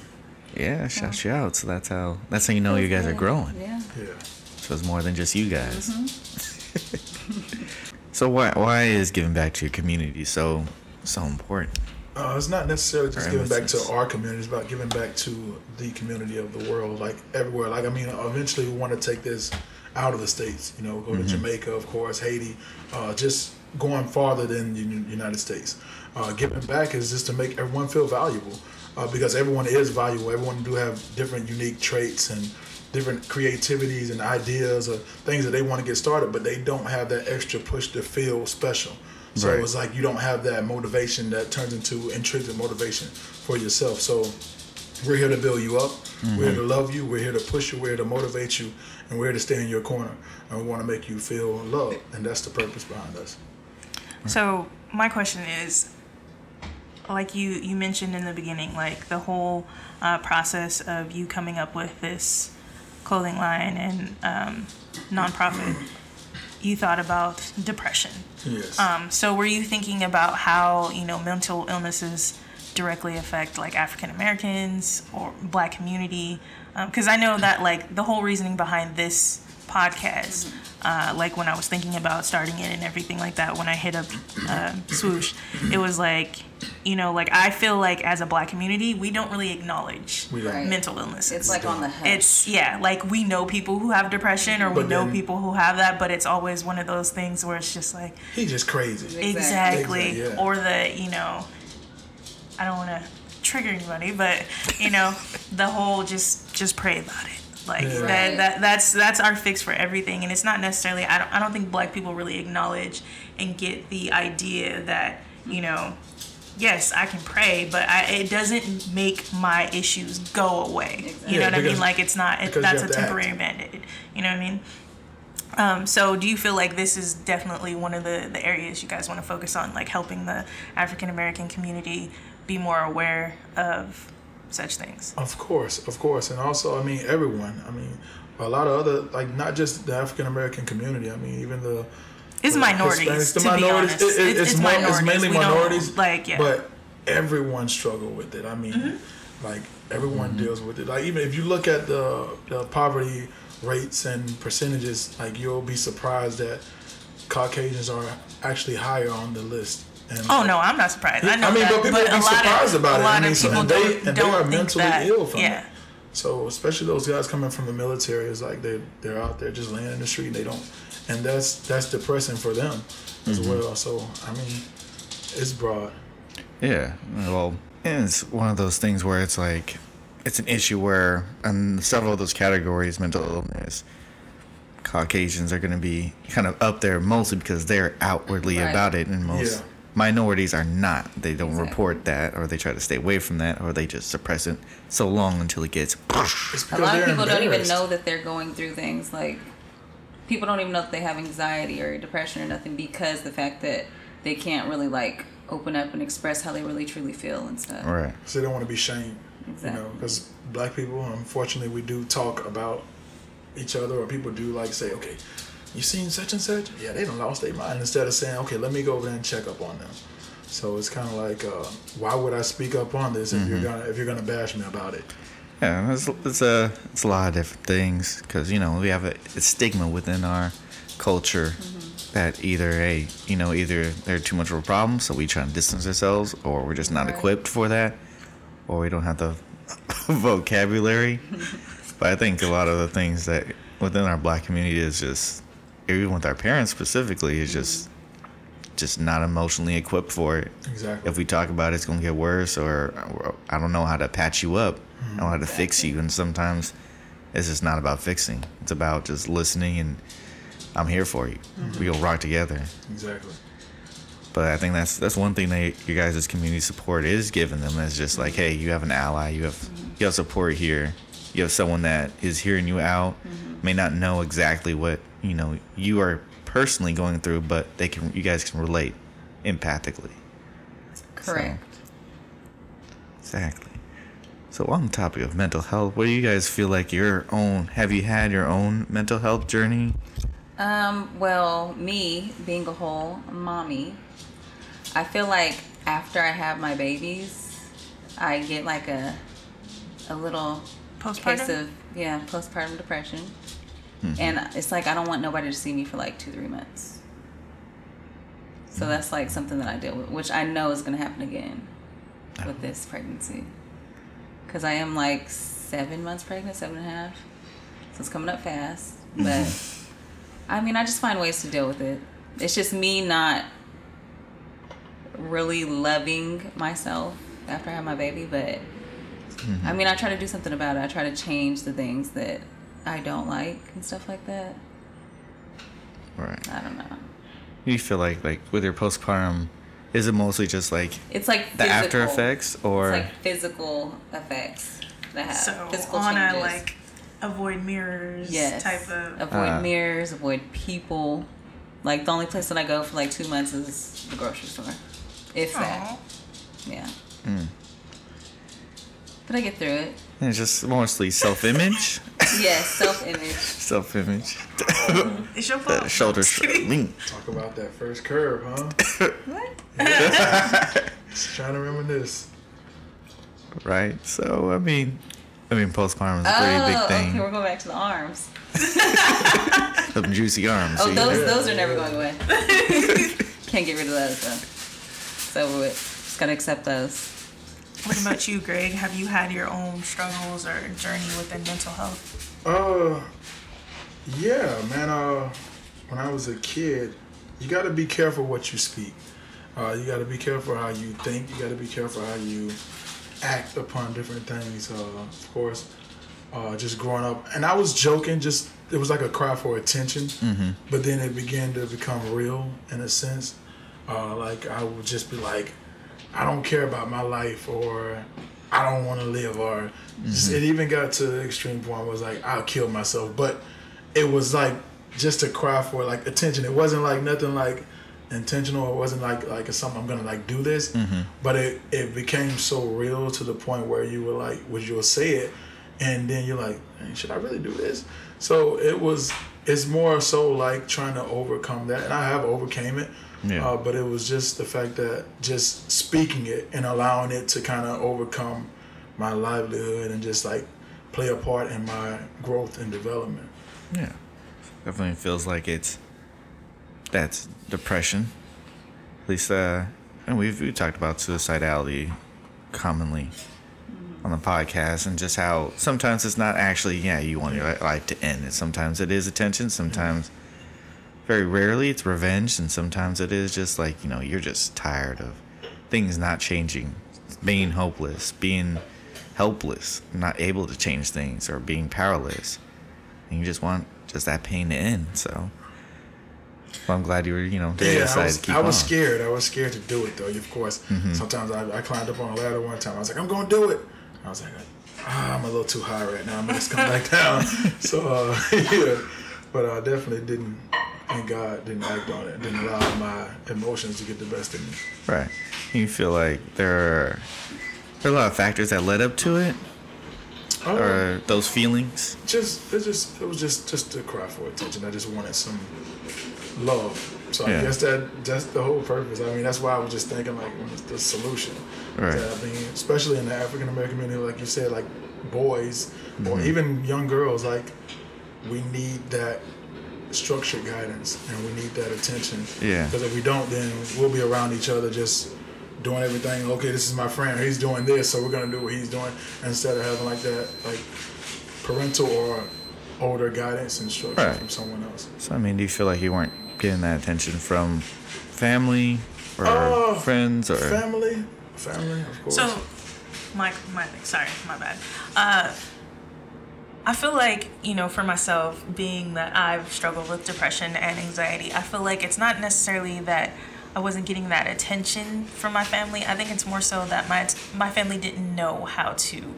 [SPEAKER 2] yeah, shout you out. So that's how that's how you know you
[SPEAKER 3] Feels
[SPEAKER 2] guys are growing.
[SPEAKER 3] Yeah.
[SPEAKER 4] Yeah.
[SPEAKER 2] So it's more than just you guys.
[SPEAKER 3] Mm-hmm. (laughs)
[SPEAKER 2] so why why is giving back to your community so so important?
[SPEAKER 4] Uh, it's not necessarily just giving back to our community. It's about giving back to the community of the world, like everywhere. Like I mean, eventually we want to take this out of the states. You know, go
[SPEAKER 2] Mm-hmm.
[SPEAKER 4] to Jamaica, of course, Haiti, uh, just going farther than the United States. Uh, giving back is just to make everyone feel valuable, uh, because everyone is valuable. Everyone do have different unique traits and different creativities and ideas or things that they want to get started, but they don't have that extra push to feel special. So
[SPEAKER 2] Right.
[SPEAKER 4] it's like you don't have that motivation that turns into intrinsic motivation for yourself. So we're here to build you up. We're here to love you. We're here to push you. We're here to motivate you, and we're here to stay in your corner. And we want to make you feel loved, and that's the purpose behind us.
[SPEAKER 1] So my question is, like you you mentioned in the beginning, like the whole uh, process of you coming up with this clothing line and um, nonprofit. You thought about depression.
[SPEAKER 4] Yes.
[SPEAKER 1] Um, so were you thinking about how you know mental illnesses directly affect like African Americans or Black community? Because I know that like the whole reasoning behind this podcast, uh, like when I was thinking about starting it and everything like that, when I hit up uh, Swoosh, it was like you know like I feel like as a Black community we don't really acknowledge
[SPEAKER 4] We don't.
[SPEAKER 3] Right.
[SPEAKER 1] mental illnesses.
[SPEAKER 3] It's like on the hush.
[SPEAKER 1] It's yeah, like we know people who have depression or we
[SPEAKER 4] But
[SPEAKER 1] know people who have that, but it's always one of those things where it's just like
[SPEAKER 4] He's just crazy.
[SPEAKER 3] Exactly.
[SPEAKER 1] exactly,
[SPEAKER 4] Exactly, yeah.
[SPEAKER 1] or the you know I don't want to trigger anybody, but you know, the whole just just pray about it. Like
[SPEAKER 4] Yeah.
[SPEAKER 1] that, that that's that's our fix for everything, and it's not necessarily. I don't I don't think Black people really acknowledge and get the idea that you know. Yes, I can pray, but I, it doesn't make my issues go away.
[SPEAKER 3] Exactly.
[SPEAKER 1] You know
[SPEAKER 4] Yeah,
[SPEAKER 1] what I mean? Like it's not. It, that's a
[SPEAKER 4] have act.
[SPEAKER 1] temporary band-aid. You know what I mean? Um, so do you feel like this is definitely one of the, the areas you guys want to focus on, like helping the African American community be more aware of such things?
[SPEAKER 4] Of course, of course, and also, I mean, everyone. I mean, a lot of other, like, not just the African American community. I mean, even the
[SPEAKER 1] It's
[SPEAKER 4] the
[SPEAKER 1] minorities,
[SPEAKER 4] Hispanics, the
[SPEAKER 1] to be honest.
[SPEAKER 4] It- it-
[SPEAKER 1] it's,
[SPEAKER 4] it's,
[SPEAKER 1] it's
[SPEAKER 4] more,
[SPEAKER 1] minorities.
[SPEAKER 4] it's mainly
[SPEAKER 1] We
[SPEAKER 4] minorities.
[SPEAKER 1] Like, yeah.
[SPEAKER 4] But everyone struggle with it. I mean,
[SPEAKER 1] Mm-hmm.
[SPEAKER 4] like everyone deals with it. Like even if you look at the the poverty rates and percentages, like you'll be surprised that Caucasians are actually higher on the list. And
[SPEAKER 1] oh, uh, no, I'm not surprised. I know
[SPEAKER 4] I mean,
[SPEAKER 1] that,
[SPEAKER 4] but people
[SPEAKER 1] a
[SPEAKER 4] be surprised
[SPEAKER 1] of,
[SPEAKER 4] about
[SPEAKER 1] a
[SPEAKER 4] it.
[SPEAKER 1] lot
[SPEAKER 4] I mean,
[SPEAKER 1] of
[SPEAKER 4] so-
[SPEAKER 1] people
[SPEAKER 4] and they-
[SPEAKER 1] don't,
[SPEAKER 4] and they
[SPEAKER 1] don't
[SPEAKER 4] are mentally
[SPEAKER 1] that.
[SPEAKER 4] ill from
[SPEAKER 1] yeah.
[SPEAKER 4] it. So especially those guys coming from the military, it's like they they're out there just laying in the street. And they don't, and that's that's depressing for them as mm-hmm. well. So I mean, it's broad.
[SPEAKER 2] Yeah, well, and it's one of those things where it's like, it's an issue where, in several of those categories, mental illness, Caucasians are going to be kind of up there mostly because they're outwardly
[SPEAKER 3] Right.
[SPEAKER 2] about it, and most
[SPEAKER 4] Yeah.
[SPEAKER 2] Minorities are not. They don't
[SPEAKER 3] Exactly.
[SPEAKER 2] report that, or they try to stay away from that, or they just suppress it so long until it gets.
[SPEAKER 4] It's
[SPEAKER 3] A lot of people don't even know that they're going through things like people don't even know that they have anxiety or depression or nothing because the fact that they can't really like open up and express how they really truly feel and stuff.
[SPEAKER 2] Right.
[SPEAKER 4] So they don't want to be shamed.
[SPEAKER 3] Exactly.
[SPEAKER 4] You know, because black people, unfortunately, we do talk about each other, or people do like say, okay, you seen such and such? Yeah, they done lost their mind. Instead of saying, okay, let me go over there and check up on them. So it's kind of like, uh, why would I speak up on this if you're gonna if you're gonna bash me about it?
[SPEAKER 2] Yeah, it's, it's a it's a lot of different things because you know we have a, a stigma within our culture that either a you know either they're too much of a problem, so we try to distance ourselves, or we're just not
[SPEAKER 3] Right.
[SPEAKER 2] equipped for that, or we don't have the (laughs) vocabulary. (laughs) but I think a lot of the things that within our black community is just even with our parents specifically is just just not emotionally equipped for it
[SPEAKER 4] Exactly.
[SPEAKER 2] if we talk about it, it's gonna get worse, or, or I don't know how to patch you up, I don't know how to fix you, and sometimes it's just not about fixing. It's about just listening, and I'm here for you. Mm-hmm. We'll rock together.
[SPEAKER 4] exactly.
[SPEAKER 2] But I think that's that's one thing that you guys' community support is giving them. Is just like, hey, you have an ally, you have you have support here, you have someone that is hearing you out, may not know exactly what you know you are personally going through, but they can you guys can relate empathically.
[SPEAKER 3] Correct.
[SPEAKER 2] Exactly. So on the topic of mental health, what do you guys feel like your own? Have you had your own mental health journey?
[SPEAKER 3] Um, well, me being a whole mommy, I feel like after I have my babies, I get like a a little case
[SPEAKER 1] Postpartum?
[SPEAKER 3] of yeah postpartum depression, mm-hmm. and it's like I don't want nobody to see me for like two three months. So mm-hmm. that's like something that I deal with, which I know is going to happen again oh. with this pregnancy, because I am like seven months pregnant, seven and a half, so it's coming up fast, (laughs) but. I mean, I just find ways to deal with it. It's just me not really loving myself after I have my baby, but I mean, I try to do something about it. I try to change the things that I don't like and stuff like that.
[SPEAKER 2] Right.
[SPEAKER 3] I don't know.
[SPEAKER 2] You feel like like with your postpartum, is it mostly just like
[SPEAKER 3] It's like
[SPEAKER 2] the
[SPEAKER 3] physical.
[SPEAKER 2] after effects, or
[SPEAKER 3] It's like physical effects that have
[SPEAKER 1] So
[SPEAKER 3] physical
[SPEAKER 1] on
[SPEAKER 3] changes.
[SPEAKER 1] a like avoid mirrors
[SPEAKER 3] yes,
[SPEAKER 1] type of.
[SPEAKER 3] avoid
[SPEAKER 2] Uh.
[SPEAKER 3] mirrors, avoid people. Like the only place that I go for like two months is the grocery store, if that. Yeah.
[SPEAKER 2] Mm.
[SPEAKER 3] But I get through it.
[SPEAKER 2] it's just mostly self-image,
[SPEAKER 3] Yes, self image.
[SPEAKER 2] self-image, (laughs)
[SPEAKER 1] It's your
[SPEAKER 2] the
[SPEAKER 1] fault.
[SPEAKER 2] shoulder
[SPEAKER 1] Just
[SPEAKER 2] lean.
[SPEAKER 4] Talk about that first curve, huh? (laughs)
[SPEAKER 3] What? (laughs)
[SPEAKER 4] Just trying to reminisce.
[SPEAKER 2] right? So I mean, I mean, postpartum is a pretty
[SPEAKER 3] oh,
[SPEAKER 2] big thing.
[SPEAKER 3] okay, we're going back to the arms.
[SPEAKER 2] Them juicy arms.
[SPEAKER 3] Oh, those
[SPEAKER 4] Yeah,
[SPEAKER 3] those are never going away. Can't get rid of those though. It's over with. Just gotta accept those.
[SPEAKER 1] What about you, Greg? Have you had your own struggles or journey within mental health?
[SPEAKER 4] Uh, yeah, man. Uh, when I was a kid, you got to be careful what you speak. Uh, you got to be careful how you think. You got to be careful how you act upon different things. Uh, of course, uh, just growing up, and I was joking. Just it was like a cry for attention, mm-hmm. but then it began to become real in a sense. Uh, like I would just be like, I don't care about my life, or I don't want to live, or just, it mm-hmm. even got to the extreme point where it was like I'll kill myself. But it was like just a cry for like attention. It wasn't like nothing like intentional. It wasn't like like it's something I'm gonna like do this. Mm-hmm. But it it became so real to the point where you were like, would you'll say it, and then you're like, "Man, should I really do this? So it was. It's more so like trying to overcome that, and I have overcame it.
[SPEAKER 2] Yeah.
[SPEAKER 4] Uh, but it was just the fact that just speaking it and allowing it to kind of overcome my livelihood and just like play a part in my growth and development.
[SPEAKER 2] Yeah. Definitely feels like it's that's depression. At least uh and we've we talked about suicidality commonly on the podcast and just how sometimes it's not actually yeah, you want your life to end. And sometimes it is attention, sometimes very rarely it's revenge and sometimes it is just like, you know, you're just tired of things not changing, being hopeless, being helpless, not able to change things or being powerless and you just want just that pain to end. So, well, I'm glad you were, you know,
[SPEAKER 4] Yeah, I was,
[SPEAKER 2] to keep
[SPEAKER 4] I was scared. I was scared to do it though. Of course, sometimes I, I climbed up on a ladder one time. I was like, I'm gonna do it. I was like, ah, I'm a little too high right now. I'm gonna just come back (laughs) down. So uh, (laughs) yeah, but I definitely didn't. And God didn't act on it. Didn't allow my emotions to get the best of me.
[SPEAKER 2] Right. You feel like there are there are a lot of factors that led up to it,
[SPEAKER 4] Oh,
[SPEAKER 2] or those feelings.
[SPEAKER 4] just it just it was just just a cry for attention. I just wanted some love. So
[SPEAKER 2] Yeah.
[SPEAKER 4] I guess that that's the whole purpose. I mean, that's why I was just thinking like what's the solution.
[SPEAKER 2] Right.
[SPEAKER 4] I mean, especially in the African American community, like you said, like boys or
[SPEAKER 2] Mm-hmm.
[SPEAKER 4] even young girls, like we need that structured guidance and we need that attention.
[SPEAKER 2] Yeah.
[SPEAKER 4] Because if we don't, then we'll be around each other just doing everything. Okay, this is my friend. He's doing this, so we're gonna do what he's doing instead of having like that, like parental or older guidance and structure
[SPEAKER 2] Right.
[SPEAKER 4] from someone else.
[SPEAKER 2] So, I mean, do you feel like you weren't getting that attention from family or
[SPEAKER 4] Oh,
[SPEAKER 2] friends or
[SPEAKER 4] Family, family, of course.
[SPEAKER 1] So, my my sorry, my bad. Uh, I feel like you know, for myself, being that I've struggled with depression and anxiety, I feel like it's not necessarily that I wasn't getting that attention from my family. I think it's more so that my my family didn't know how to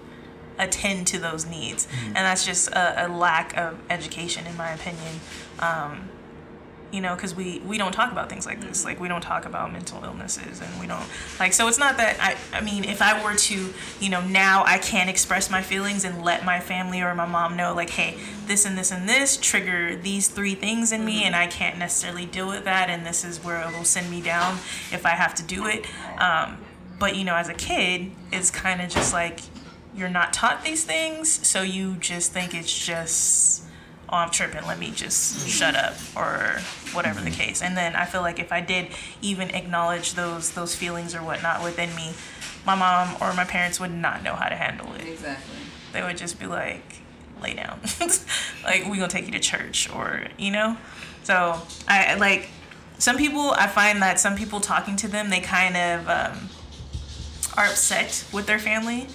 [SPEAKER 1] attend to those needs, and that's just a, a lack of education, in my opinion. Um, you know because we we don't talk about things like this. Like we don't talk about mental illnesses and we don't like so it's not that i i mean if i were to you know now i can't express my feelings and let my family or my mom know like hey this and this and this trigger these three things in me and i can't necessarily deal with that and this is where it'll send me down if i have to do it. Um, but you know as a kid it's kind of just like you're not taught these things so you just think it's just oh, I'm tripping, let me just shut up or whatever the case. And then I feel like if I did even acknowledge those those feelings or whatnot within me, my mom or my parents would not know how to handle it.
[SPEAKER 3] Exactly.
[SPEAKER 1] They would just be like, lay down. (laughs) like we're gonna take you to church or you know? So I I like some people I find that some people talking to them they kind of um, are upset with their family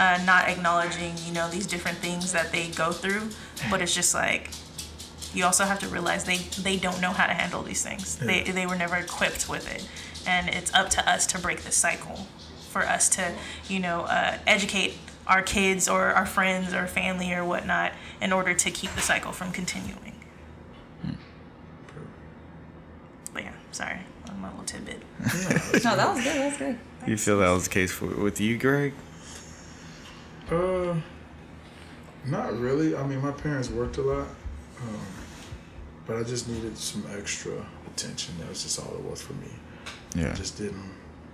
[SPEAKER 1] uh, not acknowledging you know these different things that they go through but it's just like you also have to realize they they don't know how to handle these things they they were never equipped with it and it's up to us to break the cycle for us to you know uh, educate our kids or our friends or family or whatnot in order to keep the cycle from continuing but yeah sorry my little tidbit (laughs)
[SPEAKER 3] No, that was good. That was good.
[SPEAKER 2] you feel that was the case for, with you, Greg?
[SPEAKER 4] Uh, not really. I mean, my parents worked a lot, um, but I just needed some extra attention. That was just all it was for me.
[SPEAKER 2] Yeah.
[SPEAKER 4] I just didn't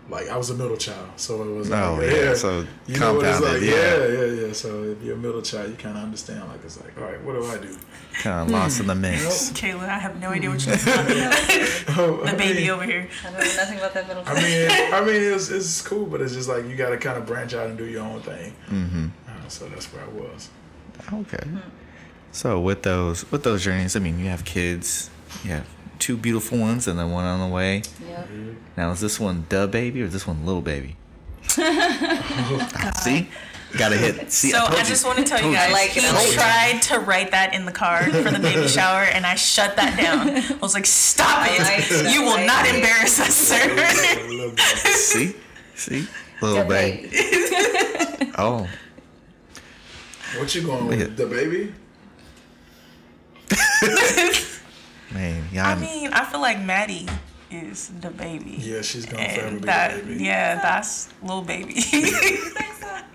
[SPEAKER 4] like. I was a middle child, so it was.
[SPEAKER 2] Oh,
[SPEAKER 4] like,
[SPEAKER 2] yeah, so
[SPEAKER 4] you know what it's like.
[SPEAKER 2] yeah.
[SPEAKER 4] Yeah, yeah, yeah. So if you're a middle child, you kind of understand. Like it's like, all right, what do I do?
[SPEAKER 2] Kind of lost in the mix. (laughs)
[SPEAKER 1] Kayla, I have no idea what (laughs) you're talking about.
[SPEAKER 4] Oh, (laughs)
[SPEAKER 1] the baby
[SPEAKER 4] mean,
[SPEAKER 1] over here.
[SPEAKER 3] I don't know nothing about that middle Child.
[SPEAKER 4] I mean, I mean, it's it's cool, but it's just like you got to kind of branch out and do your own thing.
[SPEAKER 2] Mm-hmm.
[SPEAKER 4] Uh, so that's where I was.
[SPEAKER 2] Okay. So with those with those journeys, I mean, you have kids, you have two beautiful ones and then one on the way.
[SPEAKER 3] Yep.
[SPEAKER 2] Now is this one the baby or is this one little baby? (laughs) see, gotta hit. See,
[SPEAKER 1] So
[SPEAKER 2] told
[SPEAKER 1] I just want to tell you guys,
[SPEAKER 3] like
[SPEAKER 1] he
[SPEAKER 3] it. Told you.
[SPEAKER 1] tried to write that in the card for the baby shower, and I shut that down. I was like, "Stop it!
[SPEAKER 3] like
[SPEAKER 1] you will
[SPEAKER 3] I
[SPEAKER 1] not embarrass us, sir."
[SPEAKER 4] A little bit.
[SPEAKER 2] See, see, little
[SPEAKER 3] The
[SPEAKER 2] baby.
[SPEAKER 3] baby. (laughs)
[SPEAKER 2] Oh,
[SPEAKER 4] What you going with? The baby? (laughs)
[SPEAKER 2] man,
[SPEAKER 1] I mean, I feel like Maddie is the baby.
[SPEAKER 4] Yeah, she's gonna forever
[SPEAKER 1] And
[SPEAKER 4] be
[SPEAKER 1] that,
[SPEAKER 4] the baby.
[SPEAKER 1] yeah, that's little baby. (laughs)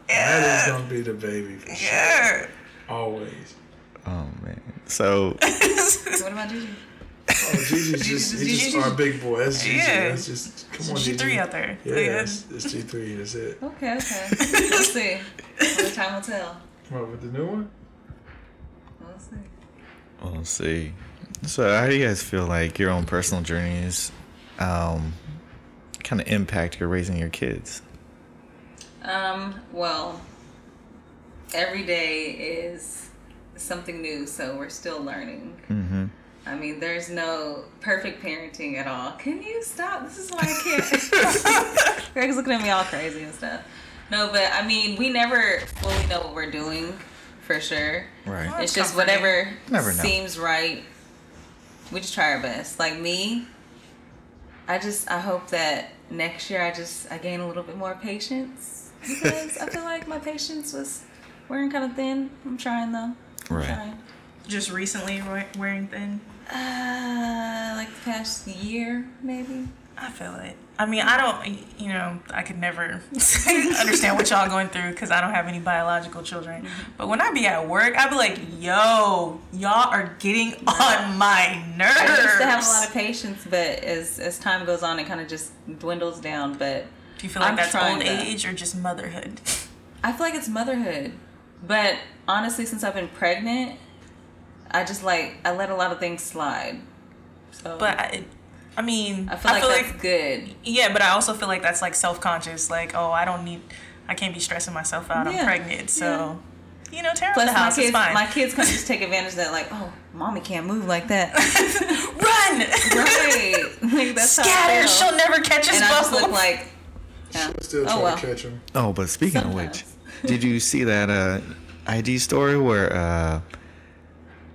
[SPEAKER 4] That is gonna be the baby for sure. Always.
[SPEAKER 2] Oh man. So (laughs)
[SPEAKER 3] What about Gigi?
[SPEAKER 4] Oh, Gigi's just, he's just
[SPEAKER 1] Gigi-
[SPEAKER 4] our big boy. That's Gigi.
[SPEAKER 1] Yeah.
[SPEAKER 4] That's just, come on,
[SPEAKER 1] G
[SPEAKER 4] Gigi.
[SPEAKER 1] three out there.
[SPEAKER 4] Yeah,
[SPEAKER 1] Yeah.
[SPEAKER 4] it's, it's G3. That's it.
[SPEAKER 3] Okay, okay. We'll see. Only time will tell.
[SPEAKER 4] What with the new one?
[SPEAKER 3] We'll see.
[SPEAKER 2] we'll see. So how do you guys feel like your own personal journeys um, kind of impact your raising your kids?
[SPEAKER 3] Um, well, every day is something new, so we're still learning.
[SPEAKER 2] Mm-hmm.
[SPEAKER 3] I mean, there's no perfect parenting at all. Can you stop? This is why I can't. (laughs) (laughs) Greg's looking at me all crazy and stuff. No, but I mean, we never fully know what we're doing for sure.
[SPEAKER 2] Right.
[SPEAKER 1] That's
[SPEAKER 3] it's just whatever
[SPEAKER 2] Never
[SPEAKER 3] seems right. We just try our best. Like me, I just I hope that next year I just I gain a little bit more patience because I feel like my patience was wearing kind of thin. I'm trying though. I'm
[SPEAKER 2] Right.
[SPEAKER 3] trying.
[SPEAKER 1] Just recently wearing thin.
[SPEAKER 3] Uh, like the past year maybe.
[SPEAKER 1] I feel it. I mean, I don't, you know, I could never (laughs) understand what y'all going through because I don't have any biological children. Mm-hmm. But when I be at work, I be like, yo, y'all are getting on my nerves.
[SPEAKER 3] I used to have a lot of patience, but as as time goes on, it kind of just dwindles down. But
[SPEAKER 1] Do you feel like
[SPEAKER 3] I'm
[SPEAKER 1] that's old
[SPEAKER 3] to-
[SPEAKER 1] age or just motherhood?
[SPEAKER 3] I feel like it's motherhood. But honestly, since I've been pregnant, I just like I let a lot of things slide. So
[SPEAKER 1] But I, I mean,
[SPEAKER 3] I feel like that's good.
[SPEAKER 1] yeah, but I also feel like that's like self conscious. Like, oh, I don't need, I can't be stressing myself out. I'm pregnant, so you know, tear up
[SPEAKER 3] Plus,
[SPEAKER 1] the
[SPEAKER 3] my
[SPEAKER 1] house is
[SPEAKER 3] kids,
[SPEAKER 1] fine.
[SPEAKER 3] my kids can just (laughs) take advantage of that. Like, oh, mommy can't move like that. (laughs)
[SPEAKER 1] Run,
[SPEAKER 3] right? Like that's
[SPEAKER 1] scatter.
[SPEAKER 3] feel.
[SPEAKER 1] She'll never catch us
[SPEAKER 3] and I just look like. Yeah.
[SPEAKER 4] Still try
[SPEAKER 3] Oh well.
[SPEAKER 4] to catch him.
[SPEAKER 2] Oh, but speaking of which, did you see that uh, IG story where uh,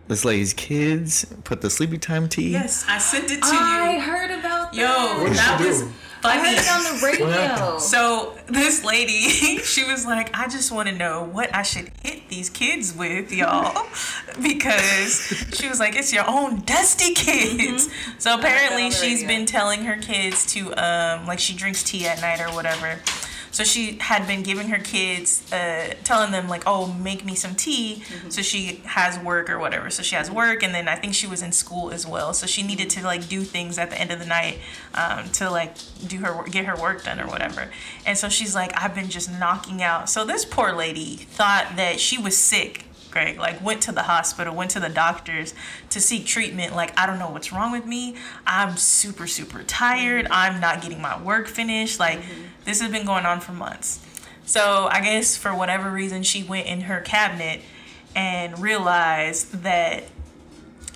[SPEAKER 2] this lady's kids put the sleepy time tea?
[SPEAKER 1] yes, I sent it to
[SPEAKER 3] I
[SPEAKER 1] you.
[SPEAKER 3] I heard about
[SPEAKER 1] Yo,
[SPEAKER 3] that.
[SPEAKER 4] What did
[SPEAKER 1] that
[SPEAKER 4] she
[SPEAKER 1] was
[SPEAKER 4] do?
[SPEAKER 3] I
[SPEAKER 1] funny.
[SPEAKER 3] heard it on the radio.
[SPEAKER 1] So this lady, (laughs) she was like, I just want to know what I should hit these kids with, y'all, (laughs) because she was like, it's your own dusty kids. So apparently, she's been telling her kids to, um, like, she drinks tea at night or whatever. So she had been giving her kids, uh, telling them like, "Oh, make me some tea." So she has work or whatever. So she has work, and then I think she was in school as well. So she needed to like do things at the end of the night um, to like do her get her work done or whatever. And so she's like, "I've been just knocking out." So this poor lady thought that she was sick. Like went to the hospital, went to the doctors to seek treatment. Like I don't know what's wrong with me. I'm super super tired. Mm-hmm. I'm not getting my work finished. Like mm-hmm. this has been going on for months. So I guess for whatever reason she went in her cabinet and realized that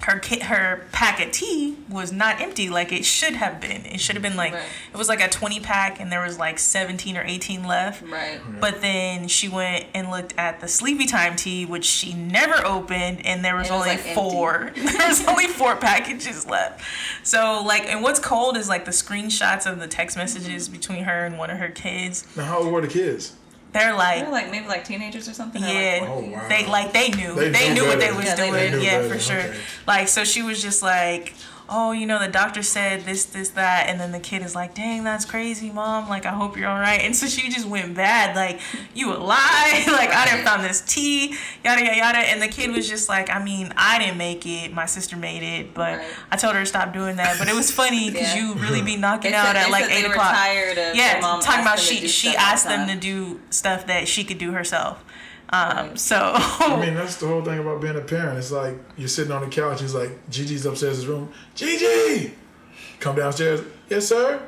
[SPEAKER 1] her ki- her pack of tea was not empty like it should have been. It should have been like
[SPEAKER 3] Right.
[SPEAKER 1] it was like a 20 pack and there was like 17 or 18 left.
[SPEAKER 3] Right.
[SPEAKER 1] But then she went and looked at the sleepy time tea, which she never opened, and there was
[SPEAKER 3] It was,
[SPEAKER 1] only
[SPEAKER 3] like,
[SPEAKER 1] four. (laughs) (laughs) there was only four packages left. So like, and what's cold is like the screenshots of the text messages mm-hmm. between her and one of her kids.
[SPEAKER 4] Now, how old were the kids?
[SPEAKER 1] They're like,
[SPEAKER 3] They're like maybe like teenagers or something. or like
[SPEAKER 1] yeah,
[SPEAKER 4] Oh, wow.
[SPEAKER 1] they like they knew
[SPEAKER 4] They
[SPEAKER 1] they,
[SPEAKER 4] knew
[SPEAKER 1] knew what they was
[SPEAKER 3] Yeah,
[SPEAKER 1] doing.
[SPEAKER 4] knew
[SPEAKER 1] yeah,
[SPEAKER 4] better,
[SPEAKER 1] for sure.
[SPEAKER 4] okay.
[SPEAKER 1] Like so, she was just like, oh, you know, the doctor said this, this, that, and then the kid is like, dang, that's crazy, mom. Like, I hope you're all right. And so she just went bad. Like, you a lie. (laughs) like, I didn't found this tea, yada yada yada. And the kid was just like, I mean, I didn't make it. My sister made it, but
[SPEAKER 3] Right.
[SPEAKER 1] I told her to stop doing that. But it was funny (laughs) because
[SPEAKER 3] Yeah.
[SPEAKER 1] you really be knocking
[SPEAKER 3] They
[SPEAKER 1] out
[SPEAKER 3] said-
[SPEAKER 1] at like eight o'clock.
[SPEAKER 3] tired of
[SPEAKER 1] yeah, talking about she
[SPEAKER 3] them to do
[SPEAKER 1] she asked them to do stuff that she could do herself. Um, so
[SPEAKER 4] I mean, (laughs) that's the whole thing about being a parent. It's like you're sitting on the couch. It's like Gigi's upstairs in his room. Gigi, come downstairs. Yes, sir.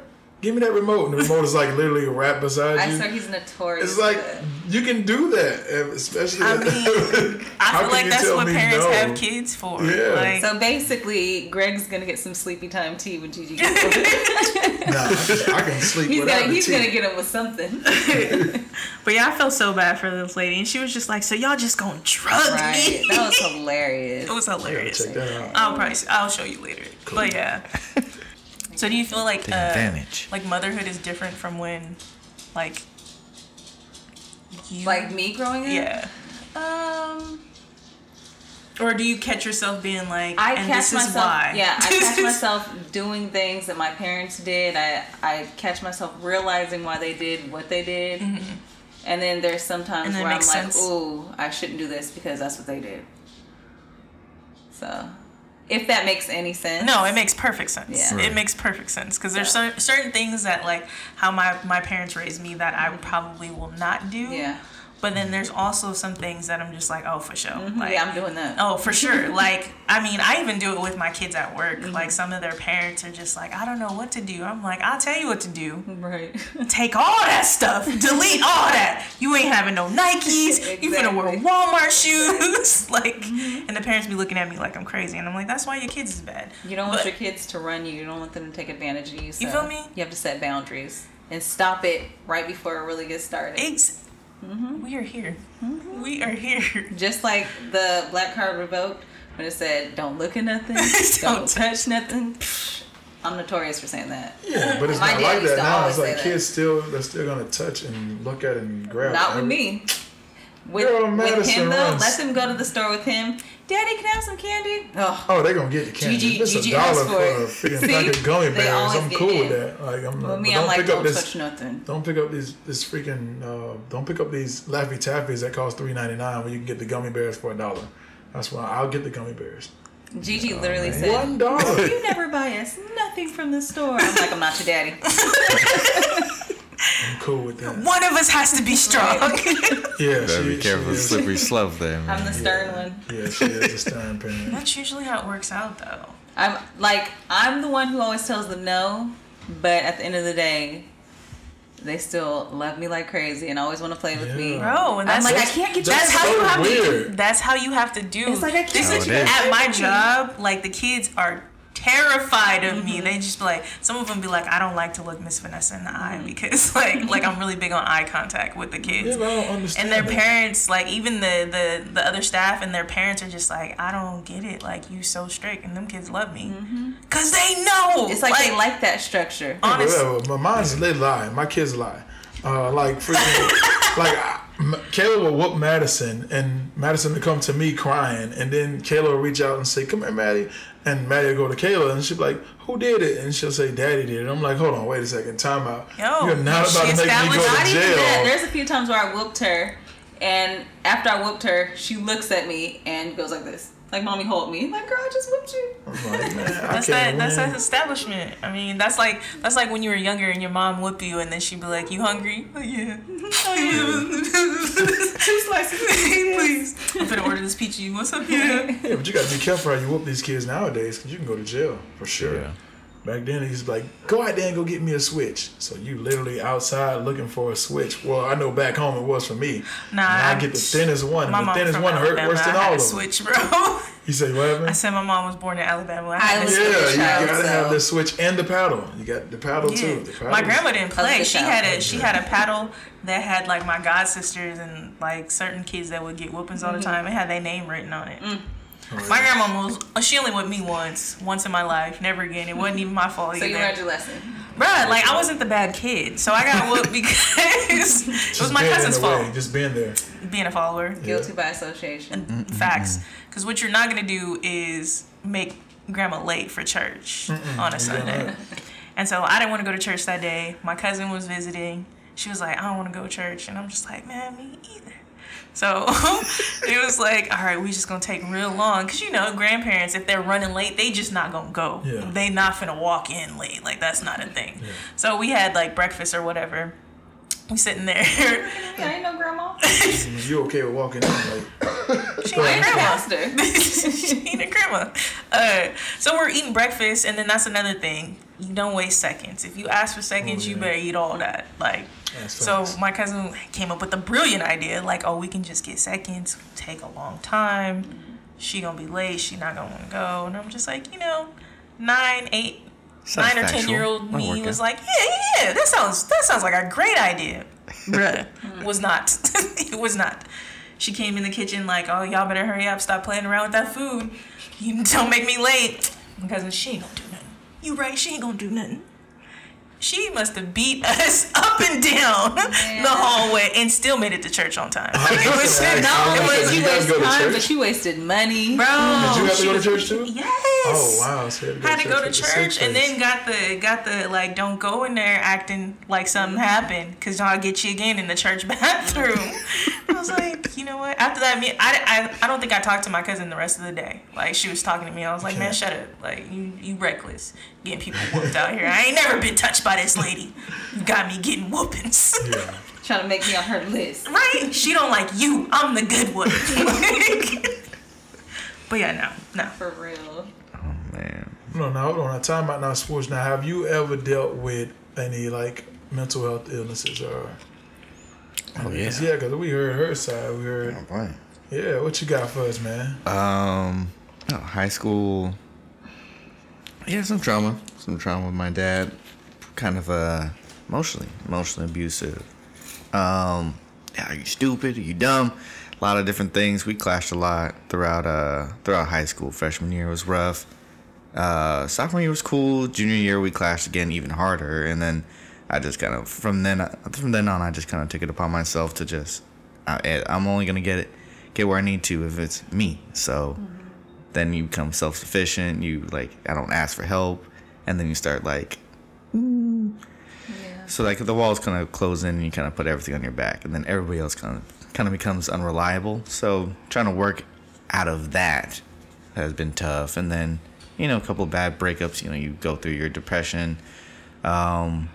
[SPEAKER 4] Give me that remote, and the remote is like literally right beside you.
[SPEAKER 3] I
[SPEAKER 4] you.
[SPEAKER 3] swear he's notorious.
[SPEAKER 4] It's like
[SPEAKER 3] for
[SPEAKER 4] you can do that, and especially.
[SPEAKER 1] I (laughs) mean, I feel like that's what parents
[SPEAKER 4] no?
[SPEAKER 1] have kids for.
[SPEAKER 4] Yeah.
[SPEAKER 1] Like,
[SPEAKER 3] So basically, Greg's gonna get some sleepy time tea with Gigi. (laughs)
[SPEAKER 4] Nah, I can sleep without
[SPEAKER 3] gonna
[SPEAKER 4] the
[SPEAKER 3] he's
[SPEAKER 4] tea.
[SPEAKER 3] gonna get him with something. (laughs)
[SPEAKER 1] but yeah, I felt so bad for this lady, and she was just like, "So y'all just gonna drug
[SPEAKER 3] right?
[SPEAKER 1] me?"
[SPEAKER 3] That was hilarious.
[SPEAKER 1] it was
[SPEAKER 4] Yeah,
[SPEAKER 1] hilarious.
[SPEAKER 4] check that out.
[SPEAKER 1] I'll probably I'll show you later. But yeah. So do you feel like
[SPEAKER 2] The
[SPEAKER 1] uh,
[SPEAKER 2] advantage.
[SPEAKER 1] like motherhood is different from when, like, you
[SPEAKER 3] Like me growing up.
[SPEAKER 1] Yeah.
[SPEAKER 3] Um.
[SPEAKER 1] Or do you catch yourself being like,
[SPEAKER 3] I
[SPEAKER 1] and
[SPEAKER 3] catch
[SPEAKER 1] this
[SPEAKER 3] myself.
[SPEAKER 1] is why?
[SPEAKER 3] Yeah, I catch (laughs) myself doing things that my parents did. I I catch myself realizing why they did what they did. And then there's sometimes
[SPEAKER 1] Mm-hmm. And that
[SPEAKER 3] where I'm
[SPEAKER 1] makes
[SPEAKER 3] like, "Ooh, I shouldn't do this because that's what they did." So, if that makes any sense.
[SPEAKER 1] No, it makes perfect sense.
[SPEAKER 3] Yeah.
[SPEAKER 1] It makes perfect sense because there's
[SPEAKER 3] So-
[SPEAKER 1] certain things that like how my my parents raised me that I probably will not do.
[SPEAKER 3] Yeah.
[SPEAKER 1] But then there's also some things that I'm just like, oh, for sure. Like,
[SPEAKER 3] yeah, I'm doing that.
[SPEAKER 1] Oh, for sure. (laughs) like, I mean, I even do it with my kids at work.
[SPEAKER 3] Mm-hmm.
[SPEAKER 1] Like, some of their parents are just like, I don't know what to do. I'm like, I'll tell you what to do.
[SPEAKER 3] Right. (laughs)
[SPEAKER 1] Take all that stuff. Delete all that. You ain't having no Nikes. You finna wear
[SPEAKER 3] Exactly. Mm-hmm.
[SPEAKER 1] Walmart shoes. (laughs) like, and the parents be looking at me like I'm crazy. And I'm like, that's why your kids is bad.
[SPEAKER 3] You don't want your kids to run you. You don't want them to take advantage of you. So
[SPEAKER 1] feel me?
[SPEAKER 3] You have to set boundaries and stop it right before it really gets started. Mm-hmm.
[SPEAKER 1] We are here. We are here.
[SPEAKER 3] Just like the black card revoked when it said, "Don't look at nothing, (laughs)
[SPEAKER 1] Don't
[SPEAKER 3] don't touch nothing." I'm notorious for saying that.
[SPEAKER 4] Yeah, but it's
[SPEAKER 3] My
[SPEAKER 4] not like that now. It's like
[SPEAKER 3] say that.
[SPEAKER 4] kids still they're still gonna touch and look at and grab.
[SPEAKER 3] Not with me. With,
[SPEAKER 4] Girl,
[SPEAKER 3] with him though, let them go to the store with him. Daddy, can I have some candy? Oh,
[SPEAKER 4] Oh, they're gonna get the candy.
[SPEAKER 3] Gigi-
[SPEAKER 4] if it's
[SPEAKER 3] Gigi
[SPEAKER 4] a dollar for
[SPEAKER 3] for
[SPEAKER 4] a freaking
[SPEAKER 3] See?
[SPEAKER 4] pack of gummy bears, I'm cool with that. Like I'm.
[SPEAKER 3] with
[SPEAKER 4] but
[SPEAKER 3] me,
[SPEAKER 4] don't
[SPEAKER 3] I'm like,
[SPEAKER 4] pick up
[SPEAKER 3] don't
[SPEAKER 4] this.
[SPEAKER 3] touch nothing.
[SPEAKER 4] Don't pick up these this freaking. Uh, don't pick up these Laffy Taffies that cost three ninety nine when you can get the gummy bears for a dollar. That's why I'll get the gummy bears.
[SPEAKER 3] Gigi literally
[SPEAKER 4] One
[SPEAKER 3] said,
[SPEAKER 4] dollar.
[SPEAKER 3] "You never buy us nothing from the store." I'm like, "I'm not your daddy." (laughs) (laughs)
[SPEAKER 4] I'm cool with that.
[SPEAKER 1] One of us has to be strong. (laughs)
[SPEAKER 4] Yeah,
[SPEAKER 2] Better
[SPEAKER 4] she,
[SPEAKER 2] be careful,
[SPEAKER 4] She
[SPEAKER 2] slippery slope there, man.
[SPEAKER 3] I'm the stern one.
[SPEAKER 4] yeah, she is a stern parent. (laughs)
[SPEAKER 1] That's usually how it works out, though.
[SPEAKER 3] I'm like, I'm the one who always tells them no, but at the end of the day, they still love me like crazy and always want to play with me.
[SPEAKER 1] Bro, and
[SPEAKER 3] I'm
[SPEAKER 1] that's
[SPEAKER 3] like, I can't get you.
[SPEAKER 1] That's
[SPEAKER 4] That's
[SPEAKER 1] how you
[SPEAKER 4] so
[SPEAKER 1] have to.
[SPEAKER 4] weird.
[SPEAKER 1] That's how you have to do.
[SPEAKER 3] It's like, I can't
[SPEAKER 2] This is
[SPEAKER 1] at my job. Like the kids are terrified of
[SPEAKER 3] Mm-hmm.
[SPEAKER 1] me. They just be like, some of them be like, I don't like to look Miss Vanessa in the eye
[SPEAKER 3] Mm-hmm.
[SPEAKER 1] because (laughs) like like I'm really big on eye contact with the kids.
[SPEAKER 4] Yeah, I don't understand.
[SPEAKER 1] and their
[SPEAKER 4] that.
[SPEAKER 1] parents, like even the, the the other staff and their parents are just like, I don't get it. Like you so strict, and them kids love me because they know.
[SPEAKER 3] Mm-hmm. It's like, they like that structure.
[SPEAKER 4] Yeah,
[SPEAKER 1] honest-
[SPEAKER 4] My mine's they lie. My kids lie. Uh, like freaking, (laughs) like I- M- Kayla will whoop Madison, and Madison will come to me crying, and then Kayla will reach out and say, "Come here, Maddie," and Maddie will go to Kayla, and she'll be like, "Who did it?" And she'll say, "Daddy did it." I'm like, "Hold on, wait a second, time out.
[SPEAKER 1] Yo,
[SPEAKER 4] You're not about to make me go to jail."
[SPEAKER 3] There's a few times where I whooped her, and after I whooped her, she looks at me and goes like this, like "Mommy, hold me." Like, girl, I just whooped you.
[SPEAKER 4] Like,
[SPEAKER 1] That's
[SPEAKER 4] can't
[SPEAKER 1] that. That's that establishment. I mean, that's like that's like when you were younger and your mom whoop you, and then she'd be like, "You hungry?" (laughs) Like, yeah.
[SPEAKER 3] Oh, (laughs) Two slices.
[SPEAKER 1] Please. I'm gonna order this pizza. You want some? Yeah.
[SPEAKER 4] Yeah, but you gotta be careful how you whoop these kids nowadays, because you can go to jail for sure.
[SPEAKER 2] Yeah.
[SPEAKER 4] Back then, he's like, "Go out there and go get me a switch." So you literally outside looking for a switch. Well, I know back home it was for me.
[SPEAKER 1] Nah,
[SPEAKER 4] And I
[SPEAKER 1] I-
[SPEAKER 4] get the thinnest one.
[SPEAKER 1] My
[SPEAKER 4] And the thinnest
[SPEAKER 1] from
[SPEAKER 4] one hurt worse than
[SPEAKER 1] I
[SPEAKER 4] all of
[SPEAKER 1] a
[SPEAKER 4] them.
[SPEAKER 1] switch, bro. (laughs)
[SPEAKER 4] You say what
[SPEAKER 1] I said my mom was born in Alabama. I
[SPEAKER 3] I
[SPEAKER 1] had
[SPEAKER 4] Yeah,
[SPEAKER 1] switch.
[SPEAKER 4] you
[SPEAKER 3] child,
[SPEAKER 4] gotta
[SPEAKER 3] so-
[SPEAKER 4] have the switch and the paddle. You got the paddle
[SPEAKER 1] Yeah.
[SPEAKER 4] too. The
[SPEAKER 1] My grandma didn't play. She had a she had a paddle that had like my god sisters and like certain kids that would get whoopings all the time. It had their name written on it. My grandma was uh, she only with me once, once in my life, never again. It wasn't even my fault
[SPEAKER 3] So you
[SPEAKER 1] either.
[SPEAKER 3] learned your lesson.
[SPEAKER 1] Bruh, like I wasn't the bad kid, so I got whooped (laughs) because it was my cousin's
[SPEAKER 4] the way,
[SPEAKER 1] fault.
[SPEAKER 4] Just being there.
[SPEAKER 1] Being a follower,
[SPEAKER 3] Guilty by association.
[SPEAKER 1] facts. Because what you're not gonna do is make grandma late for church on a Sunday.
[SPEAKER 4] not. (laughs)
[SPEAKER 1] And so I didn't want to go to church that day. My cousin was visiting. She was like, I don't want to go to church. And I'm just like, man, me either. So (laughs) it was like, all right, we just gonna take real long. Cause you know, grandparents, if they're running late, they just not gonna go.
[SPEAKER 4] Yeah.
[SPEAKER 1] They not finna walk in late. Like that's not a thing. So we had like breakfast or whatever. We sitting there.
[SPEAKER 3] Yeah, I ain't no grandma. (laughs)
[SPEAKER 4] You okay with walking in? Like, (laughs)
[SPEAKER 1] she ain't
[SPEAKER 3] ain't a
[SPEAKER 1] grandma. she ain't a grandma. Uh, so we're eating breakfast, and then that's another thing. You don't waste seconds. If you ask for seconds,
[SPEAKER 4] Oh,
[SPEAKER 1] you better eat all that. Like,
[SPEAKER 4] That's
[SPEAKER 1] so
[SPEAKER 4] facts.
[SPEAKER 1] my cousin came up with a brilliant idea. Like, oh, we can just get seconds. Take a long time. She gonna be late. She not gonna want to go. And I'm just like, you know, nine, eight,
[SPEAKER 2] Sounds
[SPEAKER 1] nine or ten year old me was like, yeah, yeah, yeah, that sounds that sounds like a great idea. Bruh, (laughs) was not. (laughs) it was not. She came in the kitchen like, oh, y'all better hurry up, stop playing around with that food. You don't make me late. My cousin, she ain't gonna do nothing. You right, she ain't gonna do nothing. She must have beat us (laughs) up and down the hallway and still made it to church on time. It was,
[SPEAKER 4] No,
[SPEAKER 3] No,
[SPEAKER 1] it was,
[SPEAKER 3] you
[SPEAKER 4] you guys
[SPEAKER 3] waste
[SPEAKER 4] go to
[SPEAKER 3] time, but you wasted money.
[SPEAKER 1] bro.
[SPEAKER 4] Did you have to go to church too?
[SPEAKER 1] Yes.
[SPEAKER 4] Oh wow! So you
[SPEAKER 1] had to go to
[SPEAKER 4] at the
[SPEAKER 1] church and then got the got the like don't go in there acting like something
[SPEAKER 4] Mm-hmm.
[SPEAKER 1] happened because I'll get you again in the church (laughs) bathroom. I was like, you know what? After that, me I, I I don't think I talked to my cousin the rest of the day. Like she was talking to me, I was like, man, shut up! Like you you reckless, getting people whooped out here. I ain't never been touched by this lady. You got me getting whoopings.
[SPEAKER 4] Yeah.
[SPEAKER 3] Trying to make me on her list.
[SPEAKER 1] right? She don't like you. I'm the good one. (laughs) (laughs) but yeah, no, no.
[SPEAKER 3] For real.
[SPEAKER 2] Oh man.
[SPEAKER 4] No, no, hold on. Now, time out now, sports. Now, have you ever dealt with any like mental health illnesses or?
[SPEAKER 2] Oh yeah.
[SPEAKER 4] Yeah, because we heard her side. We heard.
[SPEAKER 2] Oh, boy.
[SPEAKER 4] Yeah, what you got for us, man?
[SPEAKER 2] Um, oh, high school. Yeah, some trauma. Some trauma with my dad. Kind of uh, emotionally, emotionally abusive. Um, yeah, are you stupid? Are you dumb? A lot of different things. We clashed a lot throughout uh throughout high school. Freshman year was rough. Uh, sophomore year was cool. Junior year we clashed again, even harder. And then I just kind of from then from then on, I just kind of took it upon myself to just I, I'm only gonna get it get where I need to if it's me. So then you become self sufficient. You like I don't ask for help, and then you start like. So like the walls kind of close in and you kind of put everything on your back, and then everybody else kind of kind of becomes unreliable. So trying to work out of that has been tough, and then you know a couple of bad breakups. You know you go through your depression, um,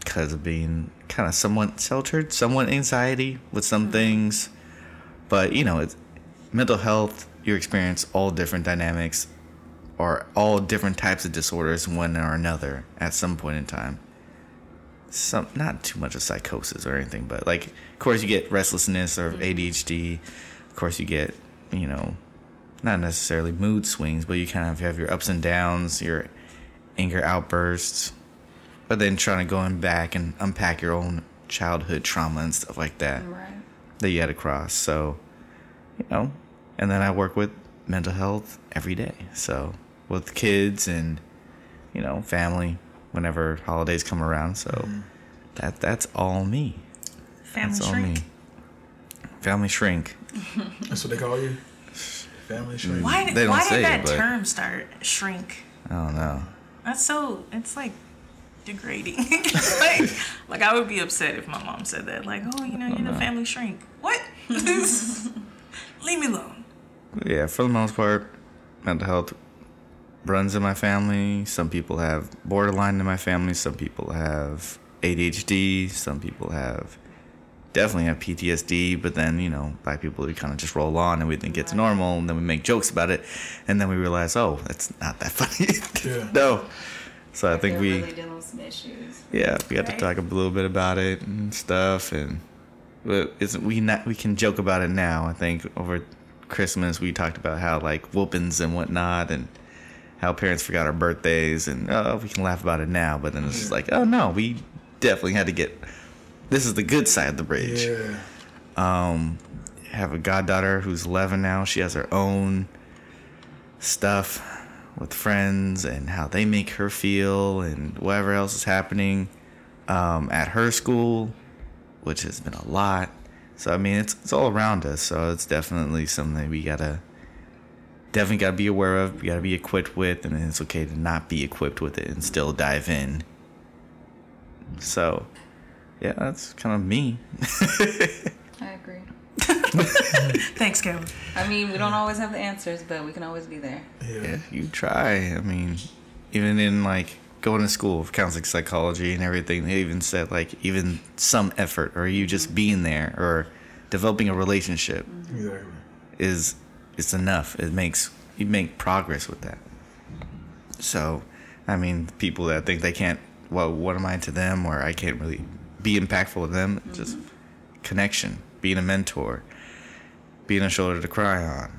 [SPEAKER 2] because of being kind of somewhat sheltered, somewhat anxiety with some things, but you know it's mental health. You experience all different dynamics or all different types of disorders one or another at some point in time some not too much of psychosis or anything, but like of course you get restlessness or mm-hmm. ADHD. Of course you get you know not necessarily mood swings, but you kind of have your ups and downs, your anger outbursts, but then trying to go in back and unpack your own childhood trauma and stuff like that
[SPEAKER 3] Right.
[SPEAKER 2] that you had to cross. So you know, and then I work with mental health every day. So with kids and you know family whenever holidays come around. So mm-hmm. that that's all me.
[SPEAKER 1] Family
[SPEAKER 2] That's all
[SPEAKER 1] shrink.
[SPEAKER 2] me. Family shrink. (laughs)
[SPEAKER 4] That's what they call you. Family mm, shrink.
[SPEAKER 1] Why did,
[SPEAKER 2] They don't
[SPEAKER 1] why
[SPEAKER 2] say
[SPEAKER 1] did that
[SPEAKER 2] but-
[SPEAKER 1] term start shrink?
[SPEAKER 2] I don't know.
[SPEAKER 1] That's so it's like degrading. (laughs) like like I would be upset if my mom said that. Like, oh, you know, you're the family shrink. What? (laughs) Leave me alone.
[SPEAKER 2] Yeah, for the most part, mental health runs in my family. Some people have borderline in my family. Some people have ADHD. Some people have definitely have PTSD. But then you know, by people we kind of just roll on and we think it's normal, and then we make jokes about it, and then we realize, oh, that's not that funny.
[SPEAKER 4] Yeah. (laughs)
[SPEAKER 2] no. So I think we
[SPEAKER 3] really dealing with some issues.
[SPEAKER 2] yeah we had to talk a little bit about it and stuff and but it's we not we can joke about it now i think over christmas we talked about how like whoopings and whatnot and how parents forgot our birthdays and oh we can laugh about it now but then it's just like oh no we definitely had to get this is the good side of the bridge.
[SPEAKER 4] Yeah.
[SPEAKER 2] um have a goddaughter who's 11 now. She has her own stuff with friends and how they make her feel and whatever else is happening um, at her school which has been a lot. So i mean it's, it's all around us so it's definitely something we gotta definitely gotta be aware of you gotta be equipped with and it's okay to not be equipped with it and still dive in. so yeah that's kind of me (laughs)
[SPEAKER 3] I agree. (laughs)
[SPEAKER 1] Thanks, Kevin.
[SPEAKER 3] I mean, we don't always have the answers, but we can always be there.
[SPEAKER 4] Yeah.
[SPEAKER 2] Yeah, you try. I mean, even in like going to school of counseling psychology and everything, they even said like even some effort or you just being there or developing a relationship
[SPEAKER 4] Exactly.
[SPEAKER 2] is is enough. It makes you make progress with that. So I mean, people that think they can't. Well, what am I to them, or I can't really be impactful with them? Mm-hmm. Just connection, being a mentor, being a shoulder to cry on,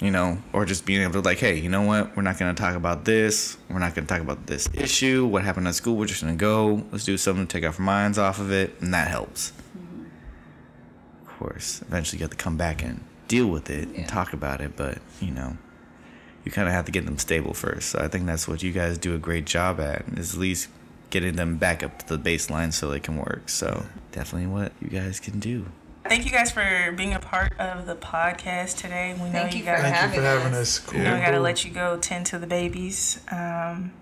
[SPEAKER 2] you know, or just being able to like, hey, you know what? We're not gonna talk about this. We're not gonna talk about this issue. What happened at school? We're just gonna go. Let's do something to take our minds off of it, and that helps. Mm-hmm. Of course, eventually you have to come back and deal with it
[SPEAKER 3] Yeah.
[SPEAKER 2] and talk about it, but you know, you kind of have to get them stable first. So I think that's what you guys do a great job at, is at least getting them back up to the baseline so they can work. So definitely what you guys can do.
[SPEAKER 1] Thank you guys for being a part of the podcast today. We know
[SPEAKER 3] Thank
[SPEAKER 1] you,
[SPEAKER 3] you for
[SPEAKER 1] guys.
[SPEAKER 4] Thank you for
[SPEAKER 3] having
[SPEAKER 4] having
[SPEAKER 3] us.
[SPEAKER 4] us. Cool.
[SPEAKER 1] You we gotta let you go tend to the babies. Um,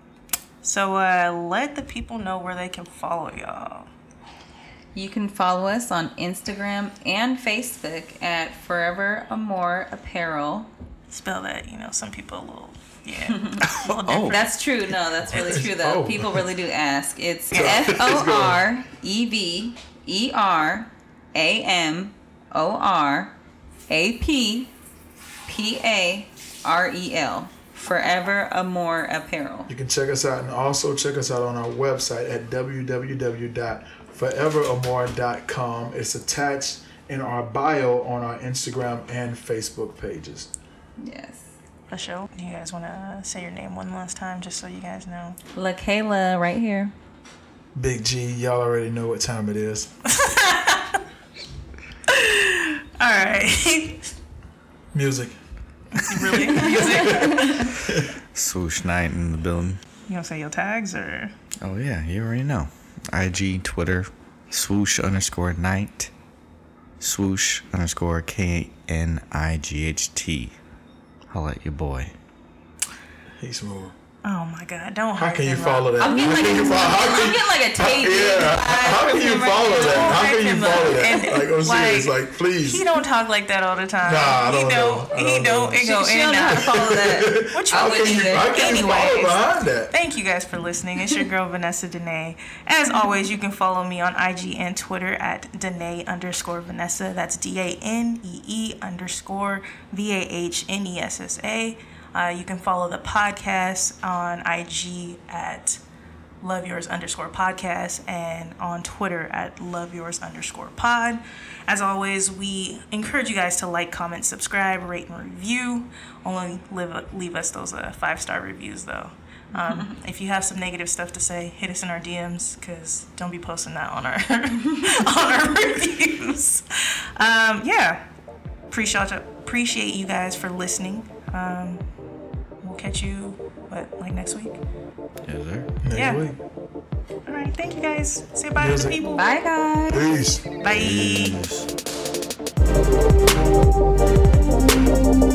[SPEAKER 1] so uh, let the people know where they can follow y'all.
[SPEAKER 3] You can follow us on Instagram and Facebook at Forever Amore Apparel.
[SPEAKER 1] Spell that. You know, some people a little, yeah, a little different.
[SPEAKER 3] That's true. No, that's really true though.
[SPEAKER 4] Oh.
[SPEAKER 3] People really do ask. It's (laughs) F O R E V E R A M O R A P P A R E L. Forever Amore Apparel.
[SPEAKER 4] You can check us out and also check us out on our website at www.foreveramore.com. It's attached in our bio on our Instagram and Facebook pages.
[SPEAKER 3] Yes.
[SPEAKER 1] For sure. You guys want to say your name one last time, just so you guys know?
[SPEAKER 3] La Kayla right here.
[SPEAKER 4] Big G, y'all already know what time it is. (laughs)
[SPEAKER 1] All right.
[SPEAKER 4] Music.
[SPEAKER 1] really? Music? (laughs)
[SPEAKER 2] Swoosh Knight in the building.
[SPEAKER 1] You gonna say your tags or?
[SPEAKER 2] Oh yeah, you already know. IG, Twitter, swoosh underscore night, swoosh underscore K N I G H T. I'll let your boy.
[SPEAKER 4] He's smooth.
[SPEAKER 1] Oh my God! Don't.
[SPEAKER 4] How can you follow
[SPEAKER 1] up.
[SPEAKER 4] that?
[SPEAKER 3] I'm getting like
[SPEAKER 4] can
[SPEAKER 3] a,
[SPEAKER 4] you follow? How can
[SPEAKER 3] I'm getting like a tape.
[SPEAKER 4] yeah, how can you follow that? How can you
[SPEAKER 1] Hype him up.
[SPEAKER 4] follow that? Like, I'm serious.
[SPEAKER 1] like,
[SPEAKER 4] Like, please.
[SPEAKER 1] He don't talk like that all the time.
[SPEAKER 4] Nah, I
[SPEAKER 1] he
[SPEAKER 4] don't know. I
[SPEAKER 1] He
[SPEAKER 4] don't he
[SPEAKER 1] don't.
[SPEAKER 4] know.
[SPEAKER 1] It go
[SPEAKER 3] She
[SPEAKER 1] in
[SPEAKER 3] don't
[SPEAKER 1] and
[SPEAKER 3] know how to
[SPEAKER 1] out.
[SPEAKER 3] follow that. (laughs)
[SPEAKER 1] What you
[SPEAKER 4] How
[SPEAKER 3] wouldn't
[SPEAKER 4] can you,
[SPEAKER 3] either.
[SPEAKER 4] how can you follow behind that?
[SPEAKER 1] Thank you guys for listening. It's your girl Vanessa Danae. As always, you can follow me on IG and Twitter at Danae underscore Vanessa. That's D A N E E underscore V A H N E S S A. Uh, you can follow the podcast on IG at love yours underscore podcast and on Twitter at love yours underscore pod. As always, we encourage you guys to like, comment, subscribe, rate, and review. Only leave, leave us those uh, five star reviews though. Um, (laughs) if you have some negative stuff to say, hit us in our DMs because don't be posting that on our (laughs) on our (laughs) reviews. Um, yeah, appreciate appreciate you guys for listening. Um, we'll catch you what like next week.
[SPEAKER 2] Yes, sir.
[SPEAKER 4] Next
[SPEAKER 1] Yeah.
[SPEAKER 4] week.
[SPEAKER 1] All right, thank you guys. Say bye to the people.
[SPEAKER 3] Bye, guys.
[SPEAKER 4] Peace.
[SPEAKER 1] Bye.
[SPEAKER 2] Peace.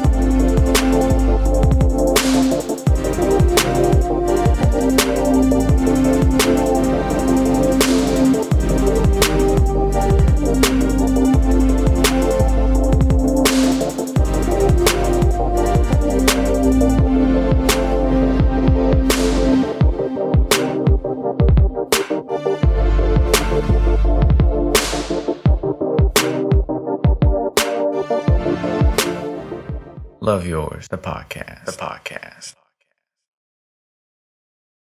[SPEAKER 2] Love yours, the podcast. The podcast.